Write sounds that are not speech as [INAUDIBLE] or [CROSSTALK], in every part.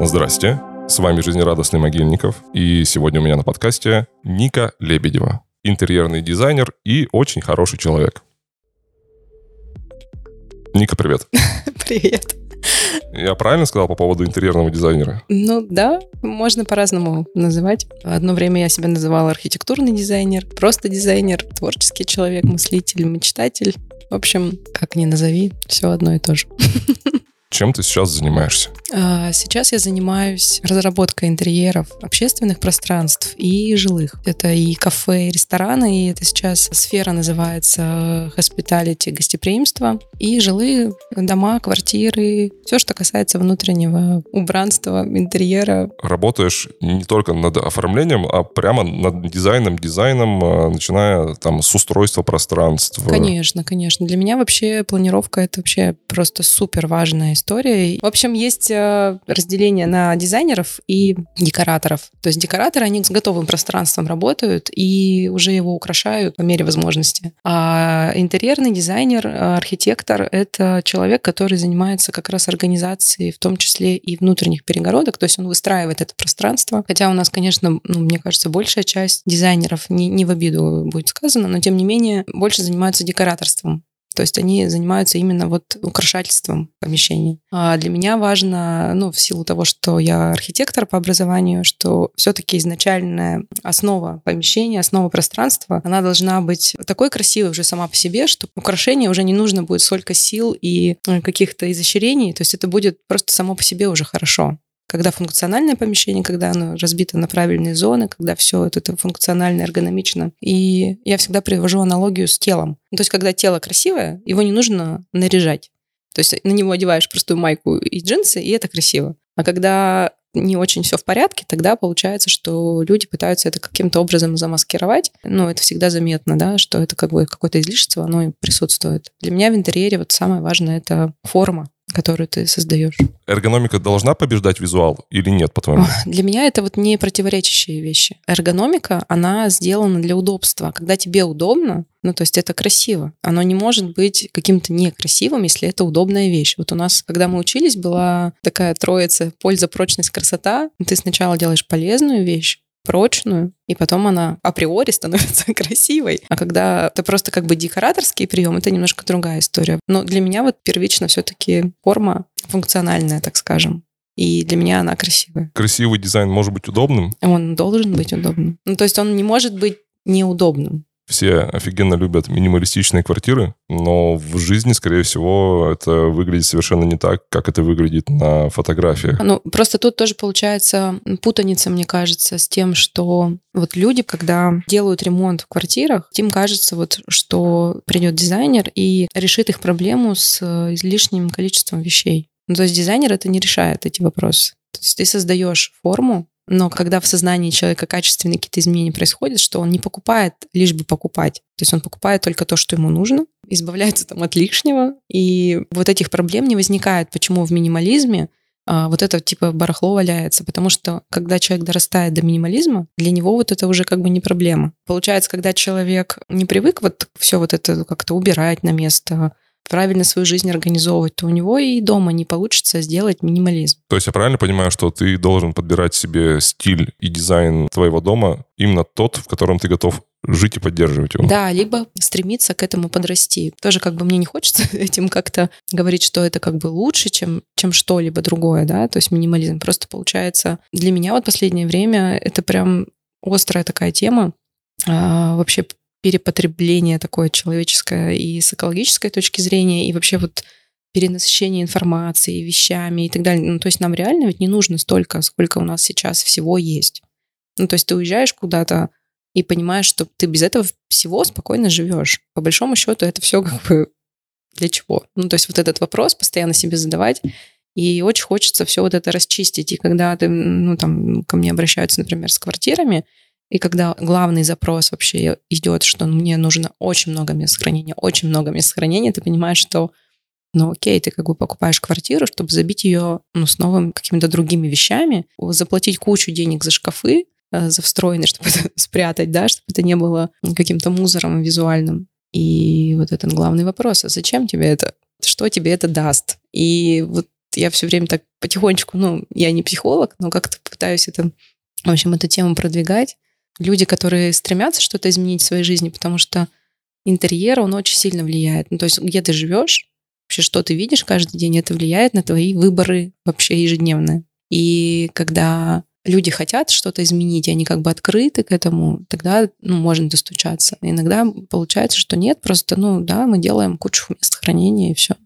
Здрасте, с вами Жизнерадостный Могильников, и сегодня у меня на подкасте Ника Лебедева, интерьерный дизайнер и очень хороший человек. Ника, привет. [LAUGHS] Привет. Я правильно сказал по поводу интерьерного дизайнера? Ну да, можно по-разному называть. Одно время я себя называла архитектурный дизайнер, просто дизайнер, творческий человек, мыслитель, мечтатель. В общем, как ни назови, все одно и то же. [LAUGHS] Чем ты сейчас занимаешься? А, сейчас я занимаюсь разработкой интерьеров общественных пространств и жилых. Это и кафе, и рестораны, и это сейчас сфера называется hospitality, гостеприимство, и жилые дома, квартиры, все, что касается внутреннего убранства, интерьера. Работаешь не только над оформлением, а прямо над дизайном, дизайном, а, начиная там с устройства пространства. Конечно, конечно. Для меня вообще планировка это вообще просто супер важная история. В общем, есть э, разделение на дизайнеров и декораторов. То есть декораторы, они с готовым пространством работают и уже его украшают по мере возможности. А интерьерный дизайнер, архитектор — это человек, который занимается как раз организацией, в том числе и внутренних перегородок. То есть он выстраивает это пространство. Хотя у нас, конечно, ну, мне кажется, большая часть дизайнеров, не, не в обиду будет сказано, но тем не менее больше занимаются декораторством. То есть они занимаются именно вот украшательством помещений. А для меня важно, ну, в силу того, что я архитектор по образованию, что все-таки изначальная основа помещения, основа пространства, она должна быть такой красивой уже сама по себе, что украшение уже не нужно будет столько сил и э, каких-то изощрений, то есть это будет просто само по себе уже хорошо когда функциональное помещение, когда оно разбито на правильные зоны, когда все это, это функционально, эргономично. И я всегда привожу аналогию с телом. Ну, то есть, когда тело красивое, его не нужно наряжать. То есть на него одеваешь простую майку и джинсы, и это красиво. А когда не очень все в порядке, тогда получается, что люди пытаются это каким-то образом замаскировать. Ну, это всегда заметно, да, что это как бы какое-то излишество, оно присутствует. Для меня в интерьере вот самое важное — это форма которую ты создаешь. Эргономика должна побеждать визуал или нет, по-твоему? Для меня это вот не противоречащие вещи. Эргономика, она сделана для удобства. Когда тебе удобно, ну, то есть это красиво. Оно не может быть каким-то некрасивым, если это удобная вещь. Вот у нас, когда мы учились, была такая троица польза, прочность, красота. Ты сначала делаешь полезную вещь, прочную, и потом она априори становится [LAUGHS] красивой. А когда это просто как бы декораторский прием, это немножко другая история. Но для меня вот первично все-таки форма функциональная, так скажем. И для меня она красивая. Красивый дизайн может быть удобным? Он должен быть удобным. Ну, то есть он не может быть неудобным. Все офигенно любят минималистичные квартиры, но в жизни, скорее всего, это выглядит совершенно не так, как это выглядит на фотографиях. Ну, просто тут тоже получается путаница, мне кажется, с тем, что вот люди, когда делают ремонт в квартирах, им кажется, вот, что придет дизайнер и решит их проблему с излишним количеством вещей. Ну, то есть дизайнер это не решает эти вопросы. То есть ты создаешь форму, но когда в сознании человека качественные какие-то изменения происходят, что он не покупает лишь бы покупать. То есть он покупает только то, что ему нужно, избавляется там от лишнего, и вот этих проблем не возникает. Почему в минимализме а, вот это типа барахло валяется, потому что когда человек дорастает до минимализма, для него вот это уже как бы не проблема. Получается, когда человек не привык вот все вот это как-то убирать на место, правильно свою жизнь организовывать, то у него и дома не получится сделать минимализм. То есть я правильно понимаю, что ты должен подбирать себе стиль и дизайн твоего дома именно тот, в котором ты готов жить и поддерживать его. Да, либо стремиться к этому подрасти. Тоже как бы мне не хочется [LAUGHS] этим как-то говорить, что это как бы лучше, чем, чем что-либо другое, да, то есть минимализм. Просто получается, для меня вот последнее время это прям острая такая тема, а, вообще перепотребление такое человеческое и с экологической точки зрения, и вообще вот перенасыщение информации, вещами и так далее. Ну, то есть нам реально ведь не нужно столько, сколько у нас сейчас всего есть. Ну, то есть ты уезжаешь куда-то и понимаешь, что ты без этого всего спокойно живешь. По большому счету это все как бы для чего? Ну, то есть вот этот вопрос постоянно себе задавать, и очень хочется все вот это расчистить. И когда ты, ну, там, ко мне обращаются, например, с квартирами, и когда главный запрос вообще идет, что мне нужно очень много мест хранения, очень много мест хранения, ты понимаешь, что ну окей, ты как бы покупаешь квартиру, чтобы забить ее ну, с новыми какими-то другими вещами, заплатить кучу денег за шкафы, э, за встроенные, чтобы это [LAUGHS] спрятать, да, чтобы это не было каким-то мусором визуальным. И вот этот главный вопрос, а зачем тебе это? Что тебе это даст? И вот я все время так потихонечку, ну, я не психолог, но как-то пытаюсь это, в общем, эту тему продвигать. Люди, которые стремятся что-то изменить в своей жизни, потому что интерьер, он очень сильно влияет. Ну, то есть где ты живешь, вообще что ты видишь каждый день, это влияет на твои выборы вообще ежедневные. И когда люди хотят что-то изменить, и они как бы открыты к этому, тогда ну, можно достучаться. Иногда получается, что нет, просто, ну да, мы делаем кучу мест хранения и все.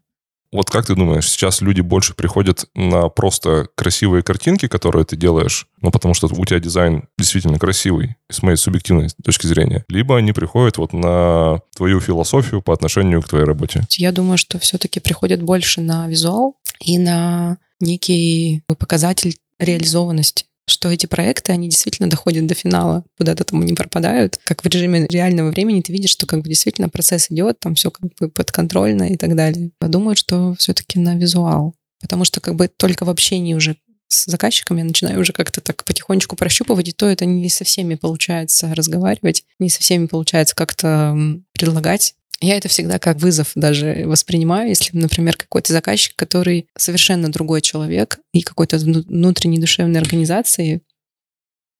Вот как ты думаешь, сейчас люди больше приходят на просто красивые картинки, которые ты делаешь, ну, потому что у тебя дизайн действительно красивый, с моей субъективной точки зрения, либо они приходят вот на твою философию по отношению к твоей работе? Я думаю, что все-таки приходят больше на визуал и на некий показатель реализованности что эти проекты, они действительно доходят до финала, куда-то там не пропадают. Как в режиме реального времени ты видишь, что как бы действительно процесс идет, там все как бы подконтрольно и так далее. Подумаю, что все-таки на визуал. Потому что как бы только в общении уже с заказчиками я начинаю уже как-то так потихонечку прощупывать, и то это не со всеми получается разговаривать, не со всеми получается как-то предлагать я это всегда как вызов даже воспринимаю, если, например, какой-то заказчик, который совершенно другой человек и какой-то внутренней душевной организации,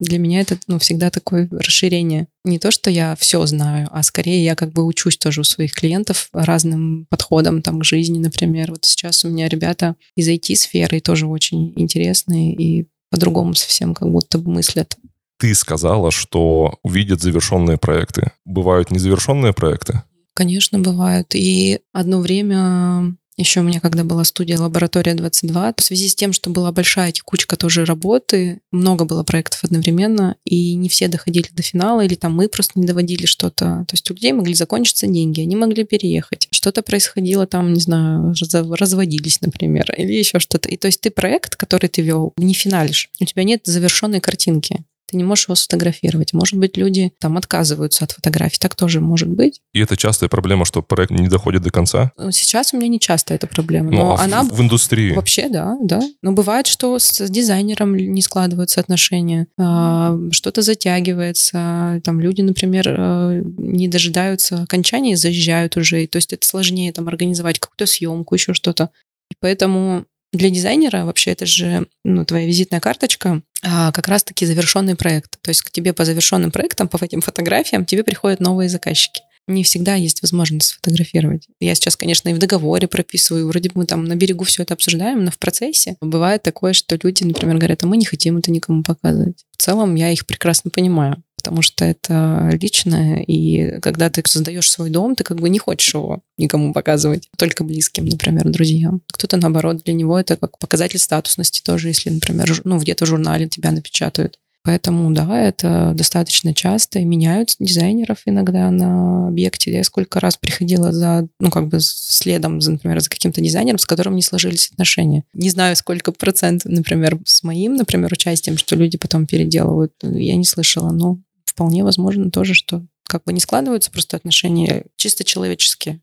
для меня это ну, всегда такое расширение. Не то, что я все знаю, а скорее я как бы учусь тоже у своих клиентов разным подходам там, к жизни, например. Вот сейчас у меня ребята из IT-сферы тоже очень интересные и по-другому совсем как будто бы мыслят. Ты сказала, что увидят завершенные проекты. Бывают незавершенные проекты? Конечно, бывают. И одно время еще у меня, когда была студия «Лаборатория 22», в связи с тем, что была большая текучка тоже работы, много было проектов одновременно, и не все доходили до финала, или там мы просто не доводили что-то. То есть у людей могли закончиться деньги, они могли переехать. Что-то происходило там, не знаю, разводились, например, или еще что-то. И то есть ты проект, который ты вел, не финалишь. У тебя нет завершенной картинки ты не можешь его сфотографировать. Может быть, люди там отказываются от фотографий, так тоже может быть. И это частая проблема, что проект не доходит до конца? Ну, сейчас у меня не часто эта проблема, ну, но а она... В, в индустрии? Вообще, да, да. Но бывает, что с дизайнером не складываются отношения, а, что-то затягивается, там люди, например, э, не дожидаются окончания и заезжают уже, то есть это сложнее там организовать какую-то съемку, еще что-то. И поэтому для дизайнера вообще это же ну, твоя визитная карточка, а как раз-таки завершенный проект. То есть к тебе по завершенным проектам, по этим фотографиям, тебе приходят новые заказчики. Не всегда есть возможность сфотографировать. Я сейчас, конечно, и в договоре прописываю, вроде бы мы там на берегу все это обсуждаем, но в процессе бывает такое, что люди, например, говорят, а мы не хотим это никому показывать. В целом я их прекрасно понимаю потому что это личное, и когда ты создаешь свой дом, ты как бы не хочешь его никому показывать, только близким, например, друзьям. Кто-то, наоборот, для него это как показатель статусности тоже, если, например, ну, где-то в журнале тебя напечатают. Поэтому, да, это достаточно часто. И меняют дизайнеров иногда на объекте. Я сколько раз приходила за, ну, как бы следом, за, например, за каким-то дизайнером, с которым не сложились отношения. Не знаю, сколько процентов, например, с моим, например, участием, что люди потом переделывают. Я не слышала, но вполне возможно тоже, что как бы не складываются просто отношения чисто человеческие.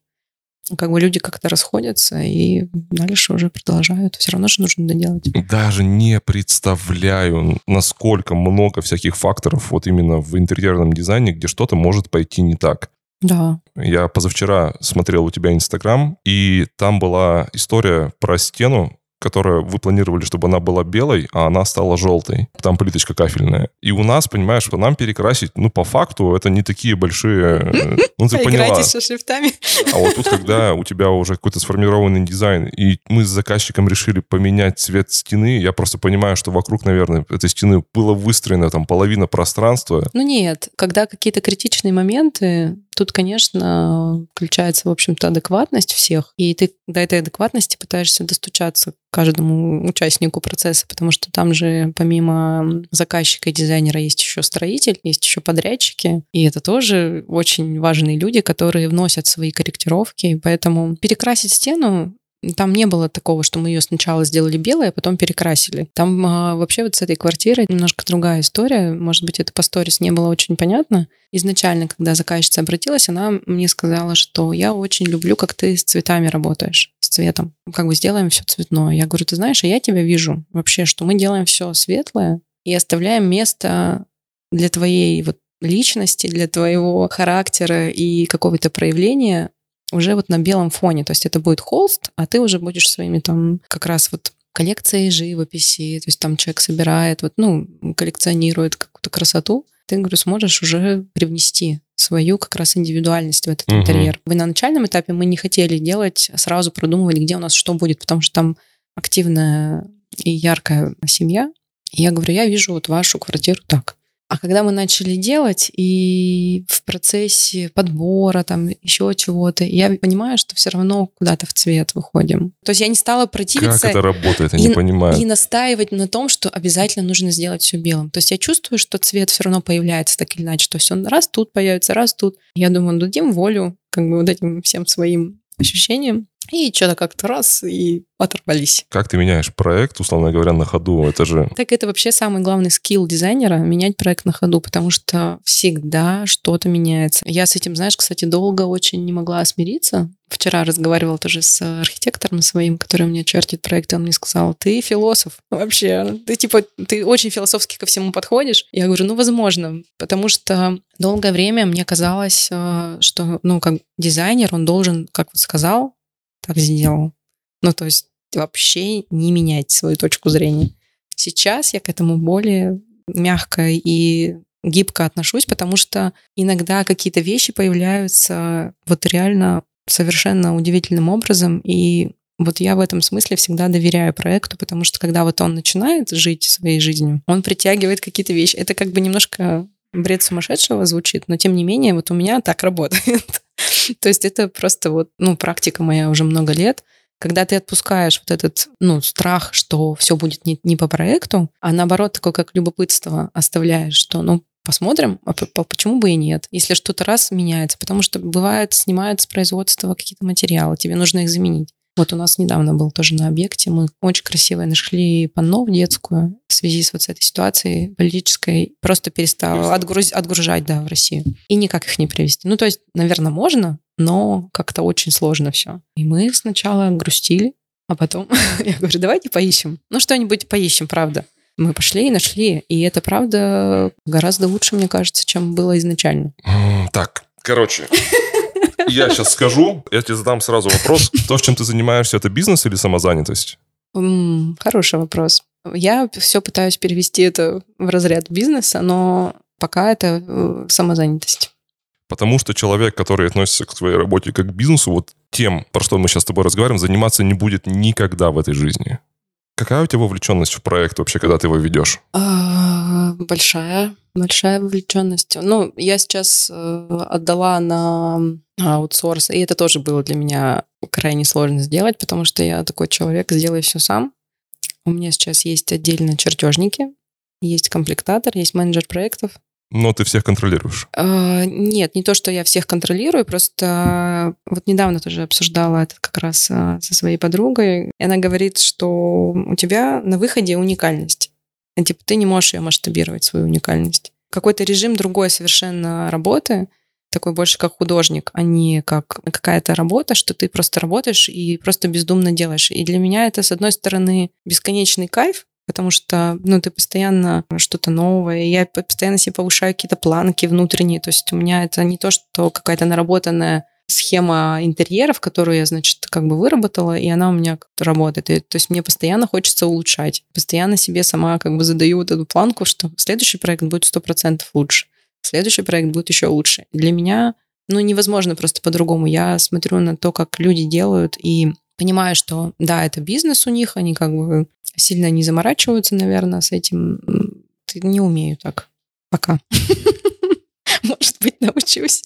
Как бы люди как-то расходятся и дальше уже продолжают. Все равно же нужно доделать. Даже не представляю, насколько много всяких факторов вот именно в интерьерном дизайне, где что-то может пойти не так. Да. Я позавчера смотрел у тебя Инстаграм, и там была история про стену, которую вы планировали, чтобы она была белой, а она стала желтой. Там плиточка кафельная. И у нас, понимаешь, что нам перекрасить, ну, по факту, это не такие большие... [LAUGHS] Ну, ты поняла. со шрифтами. А вот тут, когда у тебя уже какой-то сформированный дизайн, и мы с заказчиком решили поменять цвет стены, я просто понимаю, что вокруг, наверное, этой стены было выстроено там половина пространства. Ну, нет. Когда какие-то критичные моменты, Тут, конечно, включается, в общем-то, адекватность всех, и ты до этой адекватности пытаешься достучаться каждому участнику процесса, потому что там же помимо заказчика и дизайнера есть еще строитель, есть еще подрядчики, и это тоже очень важные люди, которые вносят свои корректировки, поэтому перекрасить стену там не было такого, что мы ее сначала сделали белой, а потом перекрасили. Там а, вообще вот с этой квартирой немножко другая история. Может быть, это по сторис не было очень понятно. Изначально, когда заказчица обратилась, она мне сказала, что я очень люблю, как ты с цветами работаешь, с цветом. Как бы сделаем все цветное. Я говорю, ты знаешь, а я тебя вижу вообще, что мы делаем все светлое и оставляем место для твоей вот личности, для твоего характера и какого-то проявления уже вот на белом фоне. То есть это будет холст, а ты уже будешь своими там как раз вот коллекцией живописи, то есть там человек собирает, вот, ну, коллекционирует какую-то красоту, ты, говорю, сможешь уже привнести свою как раз индивидуальность в этот угу. интерьер. Вы на начальном этапе мы не хотели делать, сразу продумывать, где у нас что будет, потому что там активная и яркая семья. И я говорю, я вижу вот вашу квартиру так. А когда мы начали делать, и в процессе подбора, там, еще чего-то, я понимаю, что все равно куда-то в цвет выходим. То есть я не стала противиться. Как это работает, я и, не понимаю. И настаивать на том, что обязательно нужно сделать все белым. То есть я чувствую, что цвет все равно появляется так или иначе. То есть он раз тут появится, раз тут. Я думаю, дадим волю как бы вот этим всем своим ощущениям. И что-то как-то раз, и оторвались. Как ты меняешь проект, условно говоря, на ходу? Это же... Так это вообще самый главный скилл дизайнера — менять проект на ходу, потому что всегда что-то меняется. Я с этим, знаешь, кстати, долго очень не могла смириться. Вчера разговаривала тоже с архитектором своим, который меня чертит проект, и он мне сказал, ты философ вообще, ты типа, ты очень философски ко всему подходишь. Я говорю, ну, возможно, потому что долгое время мне казалось, э, что, ну, как дизайнер, он должен, как вот сказал, так сделал. Ну, то есть вообще не менять свою точку зрения. Сейчас я к этому более мягко и гибко отношусь, потому что иногда какие-то вещи появляются вот реально совершенно удивительным образом, и вот я в этом смысле всегда доверяю проекту, потому что когда вот он начинает жить своей жизнью, он притягивает какие-то вещи. Это как бы немножко бред сумасшедшего звучит, но тем не менее вот у меня так работает. То есть это просто вот, ну, практика моя уже много лет. Когда ты отпускаешь вот этот, ну, страх, что все будет не, не по проекту, а наоборот, такое как любопытство оставляешь, что, ну, посмотрим, а почему бы и нет, если что-то раз меняется, потому что бывает, снимают с производства какие-то материалы, тебе нужно их заменить. Вот у нас недавно был тоже на объекте. Мы очень красиво нашли панно в детскую в связи с вот с этой ситуацией политической. Просто перестал отгруз... отгружать, да, в Россию. И никак их не привезти. Ну, то есть, наверное, можно, но как-то очень сложно все. И мы сначала грустили, а потом [LAUGHS] я говорю, давайте поищем. Ну, что-нибудь поищем, правда. Мы пошли и нашли. И это, правда, гораздо лучше, мне кажется, чем было изначально. Так, короче, [LAUGHS] я сейчас скажу, я тебе задам сразу вопрос. То, чем ты занимаешься, это бизнес или самозанятость? М, Хороший вопрос. Я все пытаюсь перевести это в разряд бизнеса, но пока это э, самозанятость. Потому что человек, который относится к своей работе как к бизнесу, вот тем, про что мы сейчас с тобой разговариваем, заниматься не будет никогда в этой жизни. Какая у тебя вовлеченность в проект вообще, когда ты его ведешь? А, Большая, большая вовлеченность. Ну, я сейчас э, отдала на аутсорс, и это тоже было для меня крайне сложно сделать, потому что я такой человек, сделай все сам. У меня сейчас есть отдельно чертежники, есть комплектатор, есть менеджер проектов. Но ты всех контролируешь. А, нет, не то, что я всех контролирую, просто вот недавно тоже обсуждала это как раз а, со своей подругой. И она говорит, что у тебя на выходе уникальность. И, типа ты не можешь ее масштабировать, свою уникальность. Какой-то режим другой совершенно работы, такой больше как художник, а не как какая-то работа, что ты просто работаешь и просто бездумно делаешь. И для меня это, с одной стороны, бесконечный кайф, потому что, ну, ты постоянно что-то новое, я постоянно себе повышаю какие-то планки внутренние, то есть у меня это не то, что какая-то наработанная схема интерьеров, которую я, значит, как бы выработала, и она у меня как-то работает. И, то есть мне постоянно хочется улучшать. Постоянно себе сама как бы задаю вот эту планку, что следующий проект будет сто процентов лучше. Следующий проект будет еще лучше. Для меня, ну, невозможно просто по-другому. Я смотрю на то, как люди делают, и понимаю, что да, это бизнес у них, они как бы сильно не заморачиваются, наверное, с этим. Не умею так пока. [LAUGHS] Может быть, научусь.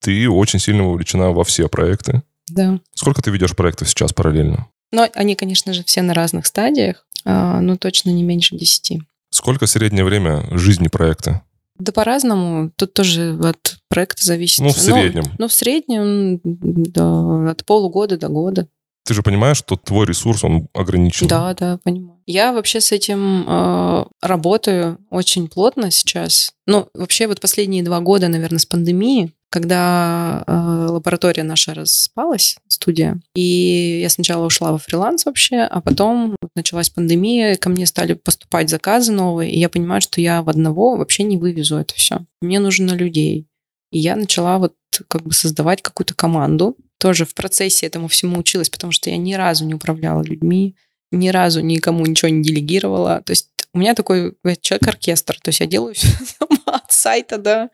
Ты очень сильно вовлечена во все проекты. Да. Сколько ты ведешь проектов сейчас параллельно? Но они, конечно же, все на разных стадиях, а, но точно не меньше десяти. Сколько среднее время жизни проекта? Да по-разному. Тут тоже от проекта зависит. Ну, в среднем. Ну, ну в среднем да, от полугода до года. Ты же понимаешь, что твой ресурс, он ограничен. Да, да, понимаю. Я вообще с этим э, работаю очень плотно сейчас. Ну, вообще вот последние два года, наверное, с пандемии, когда э, лаборатория наша распалась, студия, и я сначала ушла во фриланс вообще, а потом началась пандемия, ко мне стали поступать заказы новые, и я понимаю, что я в одного вообще не вывезу это все. Мне нужно людей. И я начала вот как бы создавать какую-то команду. Тоже в процессе этому всему училась, потому что я ни разу не управляла людьми, ни разу никому ничего не делегировала. То есть у меня такой человек-оркестр, то есть я делаю [LAUGHS] все сама от сайта до,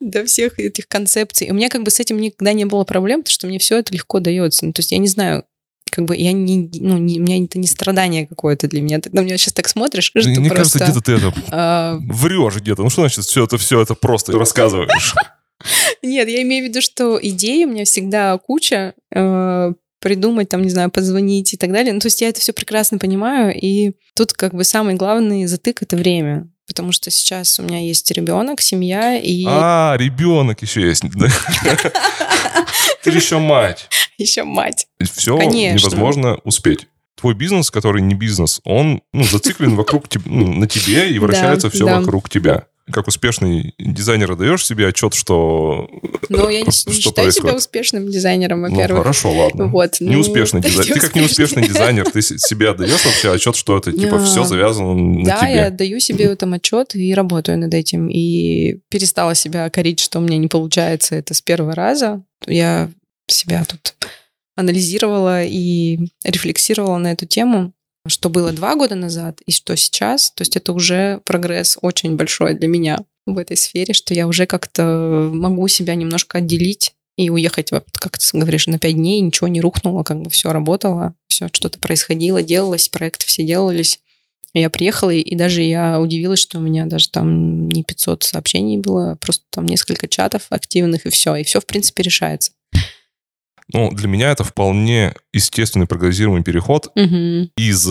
до всех этих концепций. И у меня как бы с этим никогда не было проблем, потому что мне все это легко дается. Ну, то есть я не знаю, как бы я не, ну, не, у меня это не страдание какое-то для меня. Ты на меня сейчас так смотришь, что Мне просто... кажется, где-то ты это а, врешь где-то. Ну что значит все это, все это просто рассказываешь? [LAUGHS] Нет, я имею в виду, что идеи у меня всегда куча, э, придумать, там, не знаю, позвонить и так далее. Ну, то есть я это все прекрасно понимаю, и тут как бы самый главный затык — это время. Потому что сейчас у меня есть ребенок, семья и... А, ребенок еще есть. [LAUGHS] да? [LAUGHS] Ты еще мать. Еще мать. Все невозможно успеть. Твой бизнес, который не бизнес, он ну, зациклен вокруг ну, на тебе и вращается все да. вокруг тебя. Как успешный дизайнер даешь себе отчет, что... Но я не, [LAUGHS] не Что считаю себя происходит? успешным дизайнером, Ну, во-первых. хорошо, ладно. Вот, ну, Неуспешный [LAUGHS] дизайнер. Ты как неуспешный дизайнер, ты себе отдаешь вообще отчет, что это типа Да. все завязано на Да, тебе. я даю себе этом отчет и работаю над этим. И перестала себя корить, что у меня не получается это с первого раза. Я себя тут анализировала и рефлексировала на эту тему, что было два года назад и что сейчас. То есть это уже прогресс очень большой для меня в этой сфере, что я уже как-то могу себя немножко отделить и уехать, как ты говоришь, на пять дней, ничего не рухнуло, как бы все работало, все что-то происходило, делалось, проекты все делались. Я приехала, и, даже я удивилась, что у меня даже там не 500 сообщений было, просто там несколько чатов активных, и все. И все, в принципе, решается. Ну, для меня это вполне естественный прогнозируемый переход Мгм. из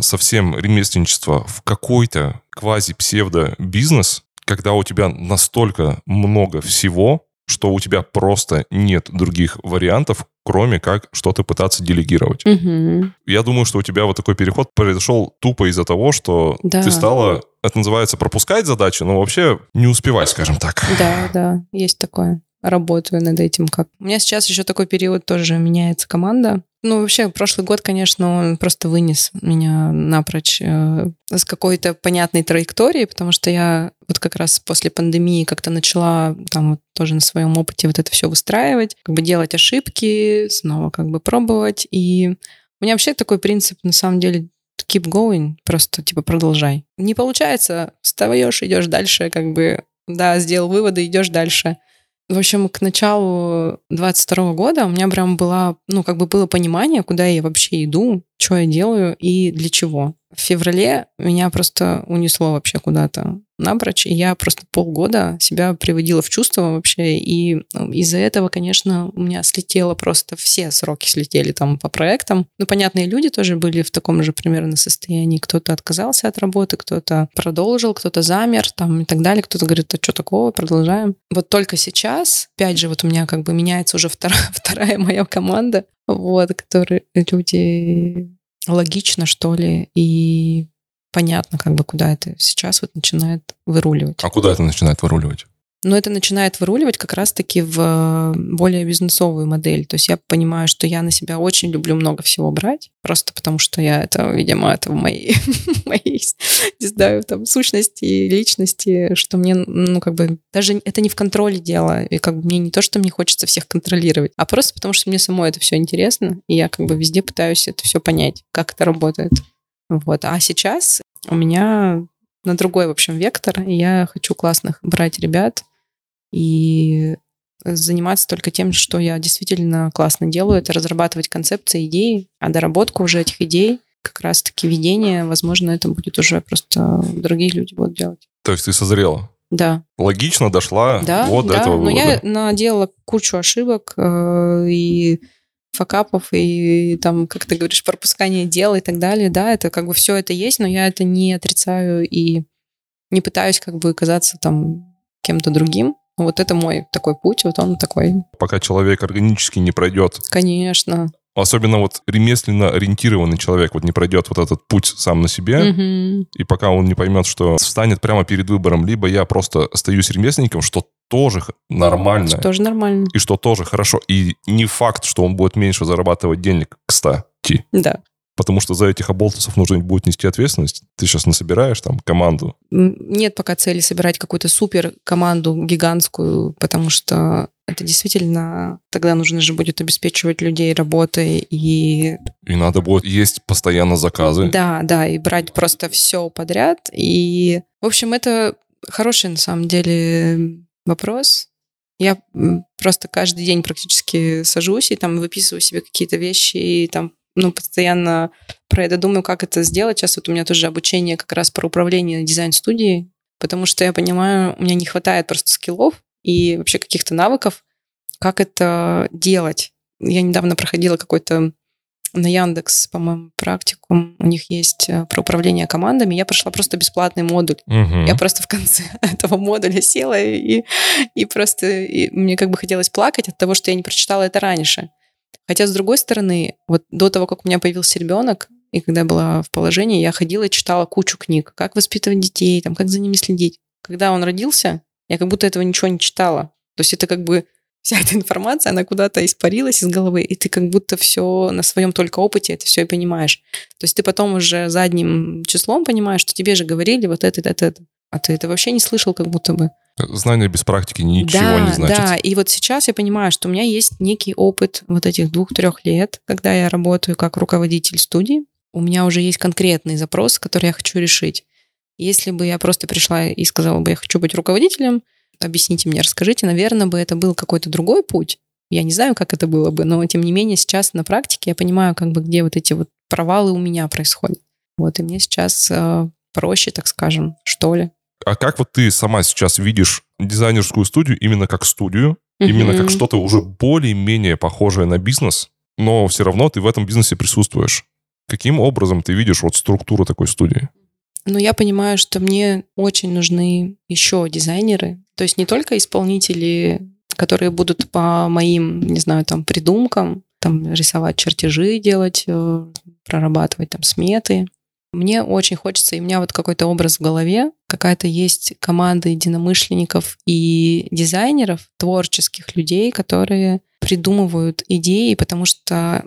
совсем ремесленничества в какой-то квази-псевдо-бизнес, когда у тебя настолько много всего, что у тебя просто нет других вариантов, кроме как что-то пытаться делегировать. Мгм. Я думаю, что у тебя вот такой переход произошел тупо из-за того, что Да. ты стала, это называется пропускать задачи, но вообще не успевать, скажем так. Да, да, есть такое. Работаю над этим как. У меня сейчас еще такой период тоже меняется команда. Ну, вообще, прошлый год, конечно, он просто вынес меня напрочь э, с какой-то понятной траектории, потому что я вот как раз после пандемии как-то начала там вот тоже на своем опыте вот это все выстраивать, как бы делать ошибки, снова как бы пробовать. И у меня вообще такой принцип, на самом деле, keep going, просто типа продолжай. Не получается, встаешь, идешь дальше, как бы, да, сделал выводы, идешь дальше. В общем, к началу 22 года у меня прям была, ну, как бы было понимание, куда я вообще иду, что я делаю и для чего. В феврале меня просто унесло вообще куда-то напрочь, и я просто полгода себя приводила в чувство вообще, и ну, из-за этого, конечно, у меня слетело просто все сроки слетели там по проектам. Ну, понятные люди тоже были в таком же примерно состоянии. Кто-то отказался от работы, кто-то продолжил, кто-то замер там и так далее. Кто-то говорит, а что такого, продолжаем. Вот только сейчас, опять же, вот у меня как бы меняется уже вторая, [LAUGHS] вторая моя команда, вот, которые люди логично, что ли, и понятно, как бы, куда это сейчас вот начинает выруливать. А куда это начинает выруливать? Но это начинает выруливать как раз-таки в э, более бизнесовую модель. То есть я понимаю, что я на себя очень люблю много всего брать, просто потому что я это, видимо, это в моей, [LAUGHS] моей не знаю, там, сущности, личности, что мне, ну, как бы, даже это не в контроле дело, и как бы мне не то, что мне хочется всех контролировать, а просто потому что мне самой это все интересно, и я как бы везде пытаюсь это все понять, как это работает. Вот. А сейчас у меня на другой, в общем, вектор, и я хочу классных брать ребят, и заниматься только тем, что я действительно классно делаю, это разрабатывать концепции, идеи, а доработку уже этих идей, как раз-таки ведение, возможно, это будет уже просто другие люди будут делать. То есть ты созрела? Да, Логично дошла да, вот до да. этого Но вывода. я наделала кучу ошибок э, и факапов, и там, как ты говоришь, пропускание дел и так далее. Да, это как бы все это есть, но я это не отрицаю и не пытаюсь как бы казаться там кем-то другим. Вот это мой такой путь, вот он такой. Пока человек органически не пройдет Конечно. Особенно вот ремесленно ориентированный человек вот не пройдет вот этот путь сам на себе, Мгм. и пока он не поймет, что встанет прямо перед выбором, либо я просто остаюсь ремесленником, что тоже нормально, Что тоже нормально. и что тоже хорошо. И не факт, что он будет меньше зарабатывать денег, кстати. Да. Потому что за этих оболтусов нужно будет нести ответственность. Ты сейчас насобираешь там команду. Нет пока цели собирать какую-то супер команду гигантскую, потому что это действительно тогда нужно же будет обеспечивать людей работой и... И надо будет есть постоянно заказы. Да, да, и брать просто все подряд. И, в общем, это хороший на самом деле вопрос. Я просто каждый день практически сажусь и там выписываю себе какие-то вещи и там ну, постоянно про это думаю, как это сделать. Сейчас вот у меня тоже обучение как раз про управление дизайн-студией, потому что я понимаю, у меня не хватает просто скиллов и вообще каких-то навыков, как это делать. Я недавно проходила какой-то на Яндекс, по-моему, практикум. У них есть э, про управление командами. Я прошла просто бесплатный модуль. Угу. Я просто в конце [LAUGHS] этого модуля села и, и просто и мне как бы хотелось плакать от того, что я не прочитала это раньше. Хотя, с другой стороны, вот до того, как у меня появился ребенок, и когда я была в положении, я ходила и читала кучу книг. Как воспитывать детей, там, как за ними следить. Когда он родился, я как будто этого ничего не читала. То есть это как бы [LAUGHS] вся эта информация, она куда-то испарилась из головы, и ты как будто все на своем только опыте это все и понимаешь. То есть ты потом уже задним числом понимаешь, что тебе же говорили вот это, это, это. А ты это вообще не слышал как будто бы. Знание без практики ничего да, не значит. Да, и вот сейчас я понимаю, что у меня есть некий опыт вот этих двух-трех лет, когда я работаю как руководитель студии. У меня уже есть конкретный запрос, который я хочу решить. Если бы я просто пришла и сказала бы, я хочу быть руководителем, объясните мне, расскажите, наверное, бы это был какой-то другой путь. Я не знаю, как это было бы, но тем не менее сейчас на практике я понимаю, как бы где вот эти вот провалы у меня происходят. Вот, и мне сейчас э, проще, так скажем, что ли. А как вот ты сама сейчас видишь дизайнерскую студию именно как студию, mm-hmm. именно как что-то уже более-менее похожее на бизнес, но все равно ты в этом бизнесе присутствуешь? Каким образом ты видишь вот структуру такой студии? Ну, я понимаю, что мне очень нужны еще дизайнеры. То есть не только исполнители, которые будут по моим, не знаю, там, придумкам, там, рисовать чертежи, делать, э, прорабатывать там сметы, мне очень хочется, и у меня вот какой-то образ в голове, какая-то есть команда единомышленников и дизайнеров, творческих людей, которые придумывают идеи, потому что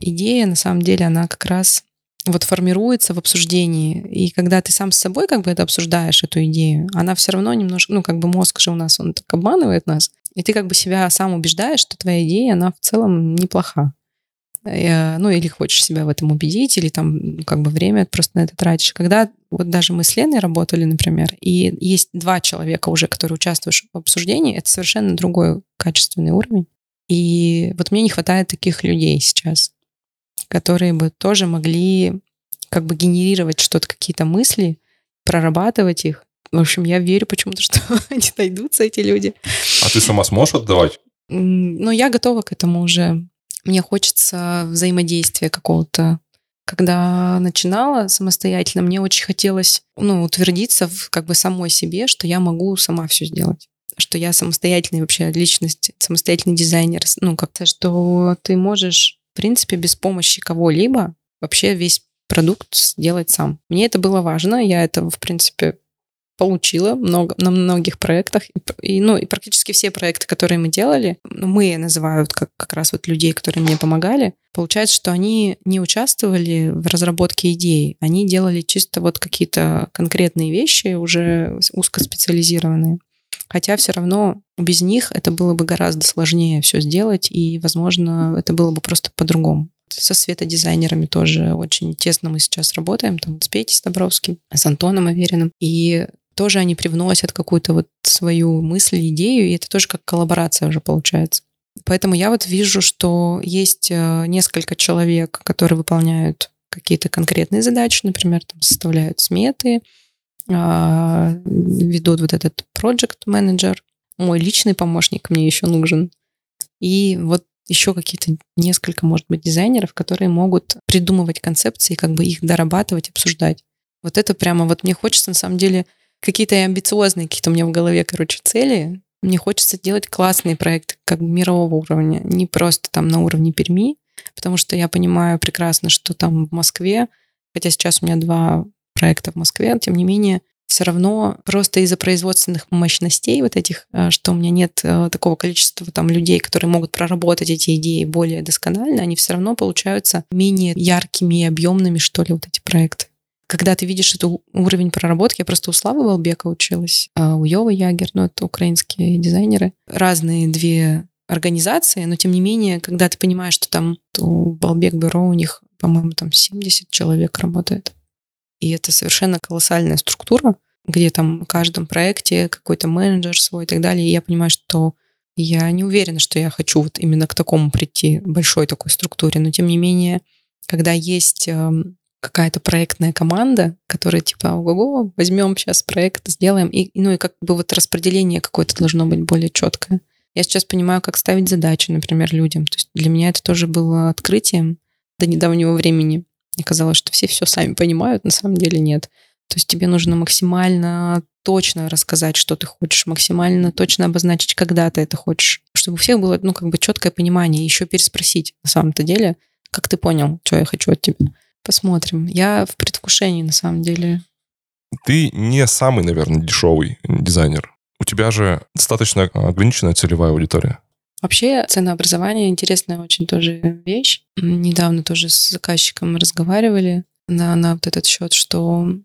идея, на самом деле, она как раз вот формируется в обсуждении. И когда ты сам с собой как бы это обсуждаешь, эту идею, она все равно немножко, ну, как бы мозг же у нас, он так обманывает нас. И ты как бы себя сам убеждаешь, что твоя идея, она в целом неплоха. Ну, или хочешь себя в этом убедить, или там как бы время просто на это тратишь. Когда вот даже мы с Леной работали, например, и есть два человека уже, которые участвуют в обсуждении, это совершенно другой качественный уровень. И вот мне не хватает таких людей сейчас, которые бы тоже могли как бы генерировать что-то, какие-то мысли, прорабатывать их. В общем, я верю почему-то, [LAUGHS] что они найдутся, эти люди. А ты сама сможешь отдавать? Ну, я готова к этому уже. Мне хочется взаимодействия какого-то. Когда начинала самостоятельно, мне очень хотелось ну, утвердиться в как бы самой себе, что я могу сама все сделать что я самостоятельная вообще личность, самостоятельный дизайнер, ну, как-то, что ты можешь, в принципе, без помощи кого-либо вообще весь продукт сделать сам. Мне это было важно, я это, в принципе, получила много, на многих проектах. И, ну, и практически все проекты, которые мы делали, ну, мы называют как, как раз вот людей, которые мне помогали, получается, что они не участвовали в разработке идей, они делали чисто вот какие-то конкретные вещи, уже узкоспециализированные. Хотя все равно без них это было бы гораздо сложнее все сделать, и, возможно, это было бы просто по-другому со светодизайнерами тоже очень тесно мы сейчас работаем, там с Петей Стабровским, с Антоном Авериным. И тоже они привносят какую-то вот свою мысль, идею, и это тоже как коллаборация уже получается. Поэтому я вот вижу, что есть э, несколько человек, которые выполняют какие-то конкретные задачи, например, там составляют сметы, а, ведут вот этот project менеджер мой личный помощник мне еще нужен. И вот еще какие-то несколько, может быть, дизайнеров, которые могут придумывать концепции, как бы их дорабатывать, обсуждать. Вот это прямо вот мне хочется на самом деле какие-то амбициозные, какие-то у меня в голове, короче, цели. Мне хочется делать классные проекты, как бы мирового уровня, не просто там на уровне Перми, потому что я понимаю прекрасно, что там в Москве, хотя сейчас у меня два проекта в Москве, тем не менее, все равно просто из-за производственных мощностей вот этих, э, что у меня нет э, такого количества там людей, которые могут проработать эти идеи более досконально, они все равно получаются менее яркими и объемными, что ли, вот эти проекты когда ты видишь этот уровень проработки, я просто у Славы Балбека училась, а у Йовы Ягер, ну, это украинские дизайнеры. Разные две организации, но тем не менее, когда ты понимаешь, что там у Балбек Бюро у них, по-моему, там 70 человек работает. И это совершенно колоссальная структура, где там в каждом проекте какой-то менеджер свой и так далее. И я понимаю, что я не уверена, что я хочу вот именно к такому прийти, большой такой структуре. Но тем не менее, когда есть эм, какая-то проектная команда, которая типа, ого-го, возьмем сейчас проект, сделаем. И, ну и как бы вот распределение какое-то должно быть более четкое. Я сейчас понимаю, как ставить задачи, например, людям. То есть для меня это тоже было открытием до недавнего времени. Мне казалось, что все все сами понимают, на самом деле нет. То есть тебе нужно максимально точно рассказать, что ты хочешь, максимально точно обозначить, когда ты это хочешь, чтобы у всех было, ну, как бы четкое понимание, еще переспросить на самом-то деле, как ты понял, что я хочу от тебя. Посмотрим. Я в предвкушении, на самом деле. Ты не самый, наверное, дешевый дизайнер. У тебя же достаточно ограниченная целевая аудитория. Вообще, ценообразование интересная очень тоже вещь. Недавно тоже с заказчиком разговаривали на, на вот этот счет, что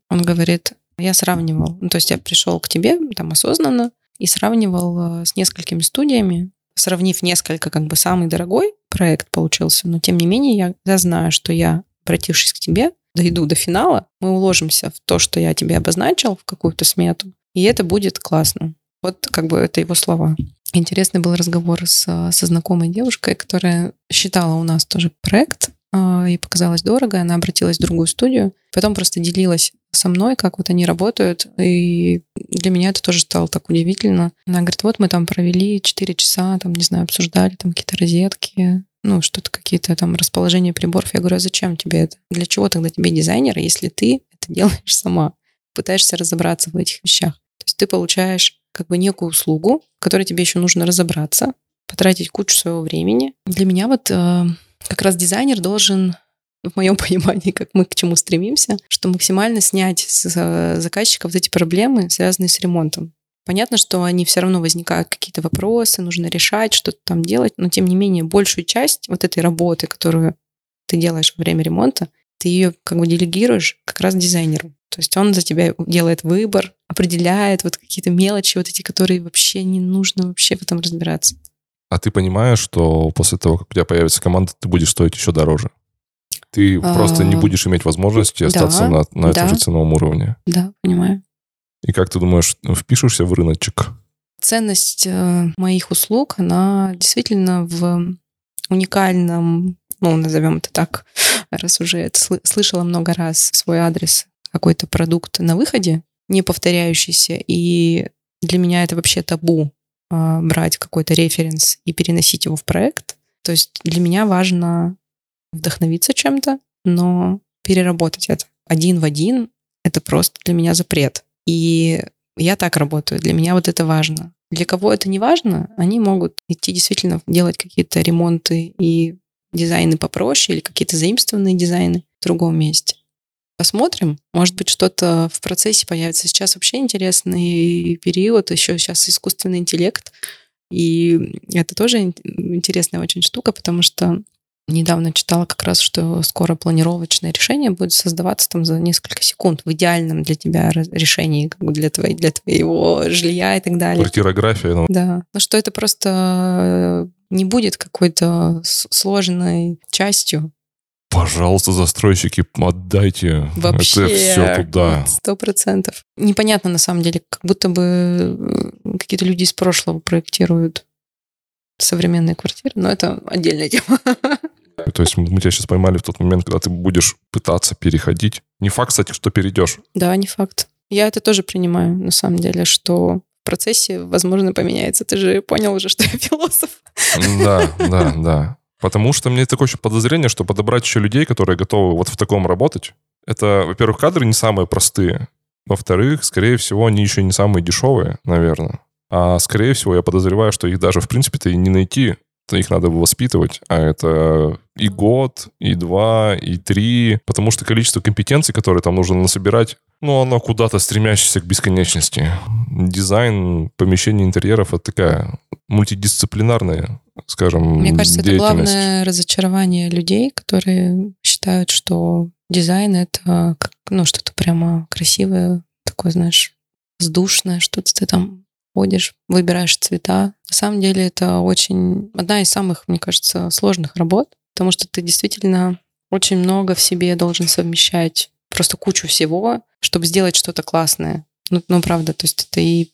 он говорит, я сравнивал, ну, то есть я пришел к тебе там осознанно и сравнивал э, с несколькими студиями, сравнив несколько, как бы самый дорогой проект получился, но тем не менее я, я знаю, что я, обратившись к тебе, дойду до финала, мы уложимся в то, что я тебе обозначил, в какую-то смету, и это будет классно. Вот как бы это его слова. Интересный был разговор с, со знакомой девушкой, которая считала у нас тоже проект, а, и показалось дорого, она обратилась в другую студию, потом просто делилась со мной, как вот они работают, и для меня это тоже стало так удивительно. Она говорит, вот мы там провели 4 часа, там, не знаю, обсуждали там какие-то розетки, ну, что-то какие-то там расположения приборов. Я говорю, а зачем тебе это? Для чего тогда тебе дизайнер, если ты это делаешь [LAUGHS] сама? Пытаешься разобраться в этих вещах. То есть ты получаешь как бы некую услугу, в которой тебе еще нужно разобраться, потратить кучу своего времени. Для меня вот э, как раз дизайнер должен в моем [LAUGHS] понимании, как мы к чему стремимся, что максимально снять с э, заказчика вот эти проблемы, связанные с ремонтом. Понятно, что они все равно возникают какие-то вопросы, нужно решать, что-то там делать, но тем не менее большую часть вот этой работы, которую ты делаешь во время ремонта, ты ее как бы делегируешь как раз дизайнеру. То есть он за тебя делает выбор, определяет вот какие-то мелочи, вот эти, которые вообще не нужно вообще в этом разбираться. А ты понимаешь, что после того, как у тебя появится команда, ты будешь стоить еще дороже? Ты а, просто не будешь иметь возможности остаться да, на, на да, этом же ценовом уровне. Да, понимаю. И как ты думаешь, впишешься в рыночек? Ценность э, моих услуг, она действительно в уникальном, ну, назовем это так, раз уже это слышала много раз свой адрес, какой-то продукт на выходе, не повторяющийся, и для меня это вообще табу а, брать какой-то референс и переносить его в проект. То есть для меня важно вдохновиться чем-то, но переработать это один в один — это просто для меня запрет. И я так работаю. Для меня вот это важно. Для кого это не важно, они могут идти действительно делать какие-то ремонты и дизайны попроще или какие-то заимствованные дизайны в другом месте. Посмотрим. Может быть, что-то в процессе появится. Сейчас вообще интересный период, еще сейчас искусственный интеллект. И это тоже интересная очень штука, потому что недавно читала как раз, что скоро планировочное решение будет создаваться там за несколько секунд в идеальном для тебя решении, как бы для, твоей, для твоего жилья и так далее. Квартирография. Ну. Да. Ну что это просто не будет какой-то сложной частью Пожалуйста, застройщики, отдайте Вообще, это все туда. Сто процентов. Непонятно на самом деле, как будто бы э, какие-то люди из прошлого проектируют современные квартиры, но это отдельная тема. [LAUGHS] То есть мы тебя сейчас поймали в тот момент, когда ты будешь пытаться переходить. Не факт, кстати, что перейдешь. Да, не факт. Я это тоже принимаю, на самом деле, что в процессе, возможно, поменяется. Ты же понял уже, что я философ. Да, [LAUGHS] да, да. Потому что мне такое еще подозрение, что подобрать еще людей, которые готовы вот в таком работать, это, во-первых, кадры не самые простые. Во-вторых, скорее всего, они еще не самые дешевые, наверное. А скорее всего, я подозреваю, что их даже, в принципе-то, и не найти. Их надо воспитывать. А это и год, и два, и три. Потому что количество компетенций, которые там нужно насобирать, ну, оно куда-то стремящееся к бесконечности. Дизайн помещений интерьеров — это такая мультидисциплинарная скажем, Мне кажется, это главное разочарование людей, которые считают, что дизайн — это как, ну, что-то прямо красивое, такое, знаешь, воздушное, что-то ты там ходишь, выбираешь цвета. На самом деле это очень одна из самых, мне кажется, сложных работ, потому что ты действительно очень много в себе должен совмещать, просто кучу всего, чтобы сделать что-то классное. Ну, ну правда, то есть и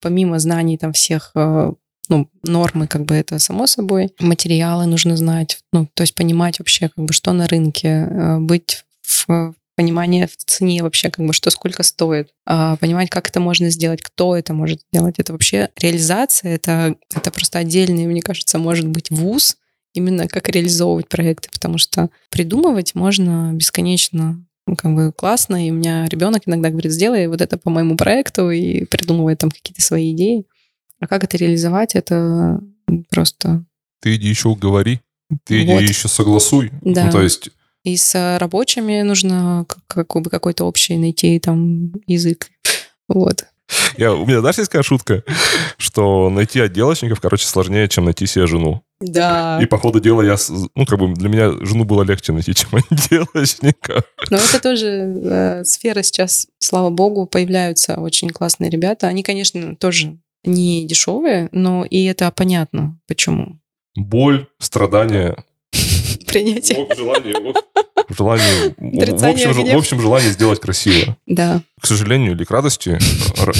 помимо знаний там всех э, ну, нормы, как бы это само собой, материалы нужно знать, ну, то есть понимать вообще, как бы, что на рынке, э, быть в понимание в цене вообще, как бы, что сколько стоит, а, понимать, как это можно сделать, кто это может сделать. Это вообще реализация, это, это просто отдельный, мне кажется, может быть вуз, именно как реализовывать проекты, потому что придумывать можно бесконечно ну, как бы классно, и у меня ребенок иногда говорит, сделай вот это по моему проекту, и придумывает там какие-то свои идеи. А как это реализовать, это просто... Ты иди еще говори, ты иди вот. еще согласуй. Да. Ну, то есть... И с рабочими нужно как, бы какой-то общий найти там язык. Вот. Я, у меня, знаешь, есть такая шутка, что найти отделочников, короче, сложнее, чем найти себе жену. Да. И по ходу дела я, ну, как бы для меня жену было легче найти, чем отделочника. Но это тоже э, сфера сейчас, слава богу, появляются очень классные ребята. Они, конечно, тоже не дешевые, но и это понятно, почему. Боль, страдания. Желание в, общем, в общем, желание сделать красиво. Да. К сожалению или к радости,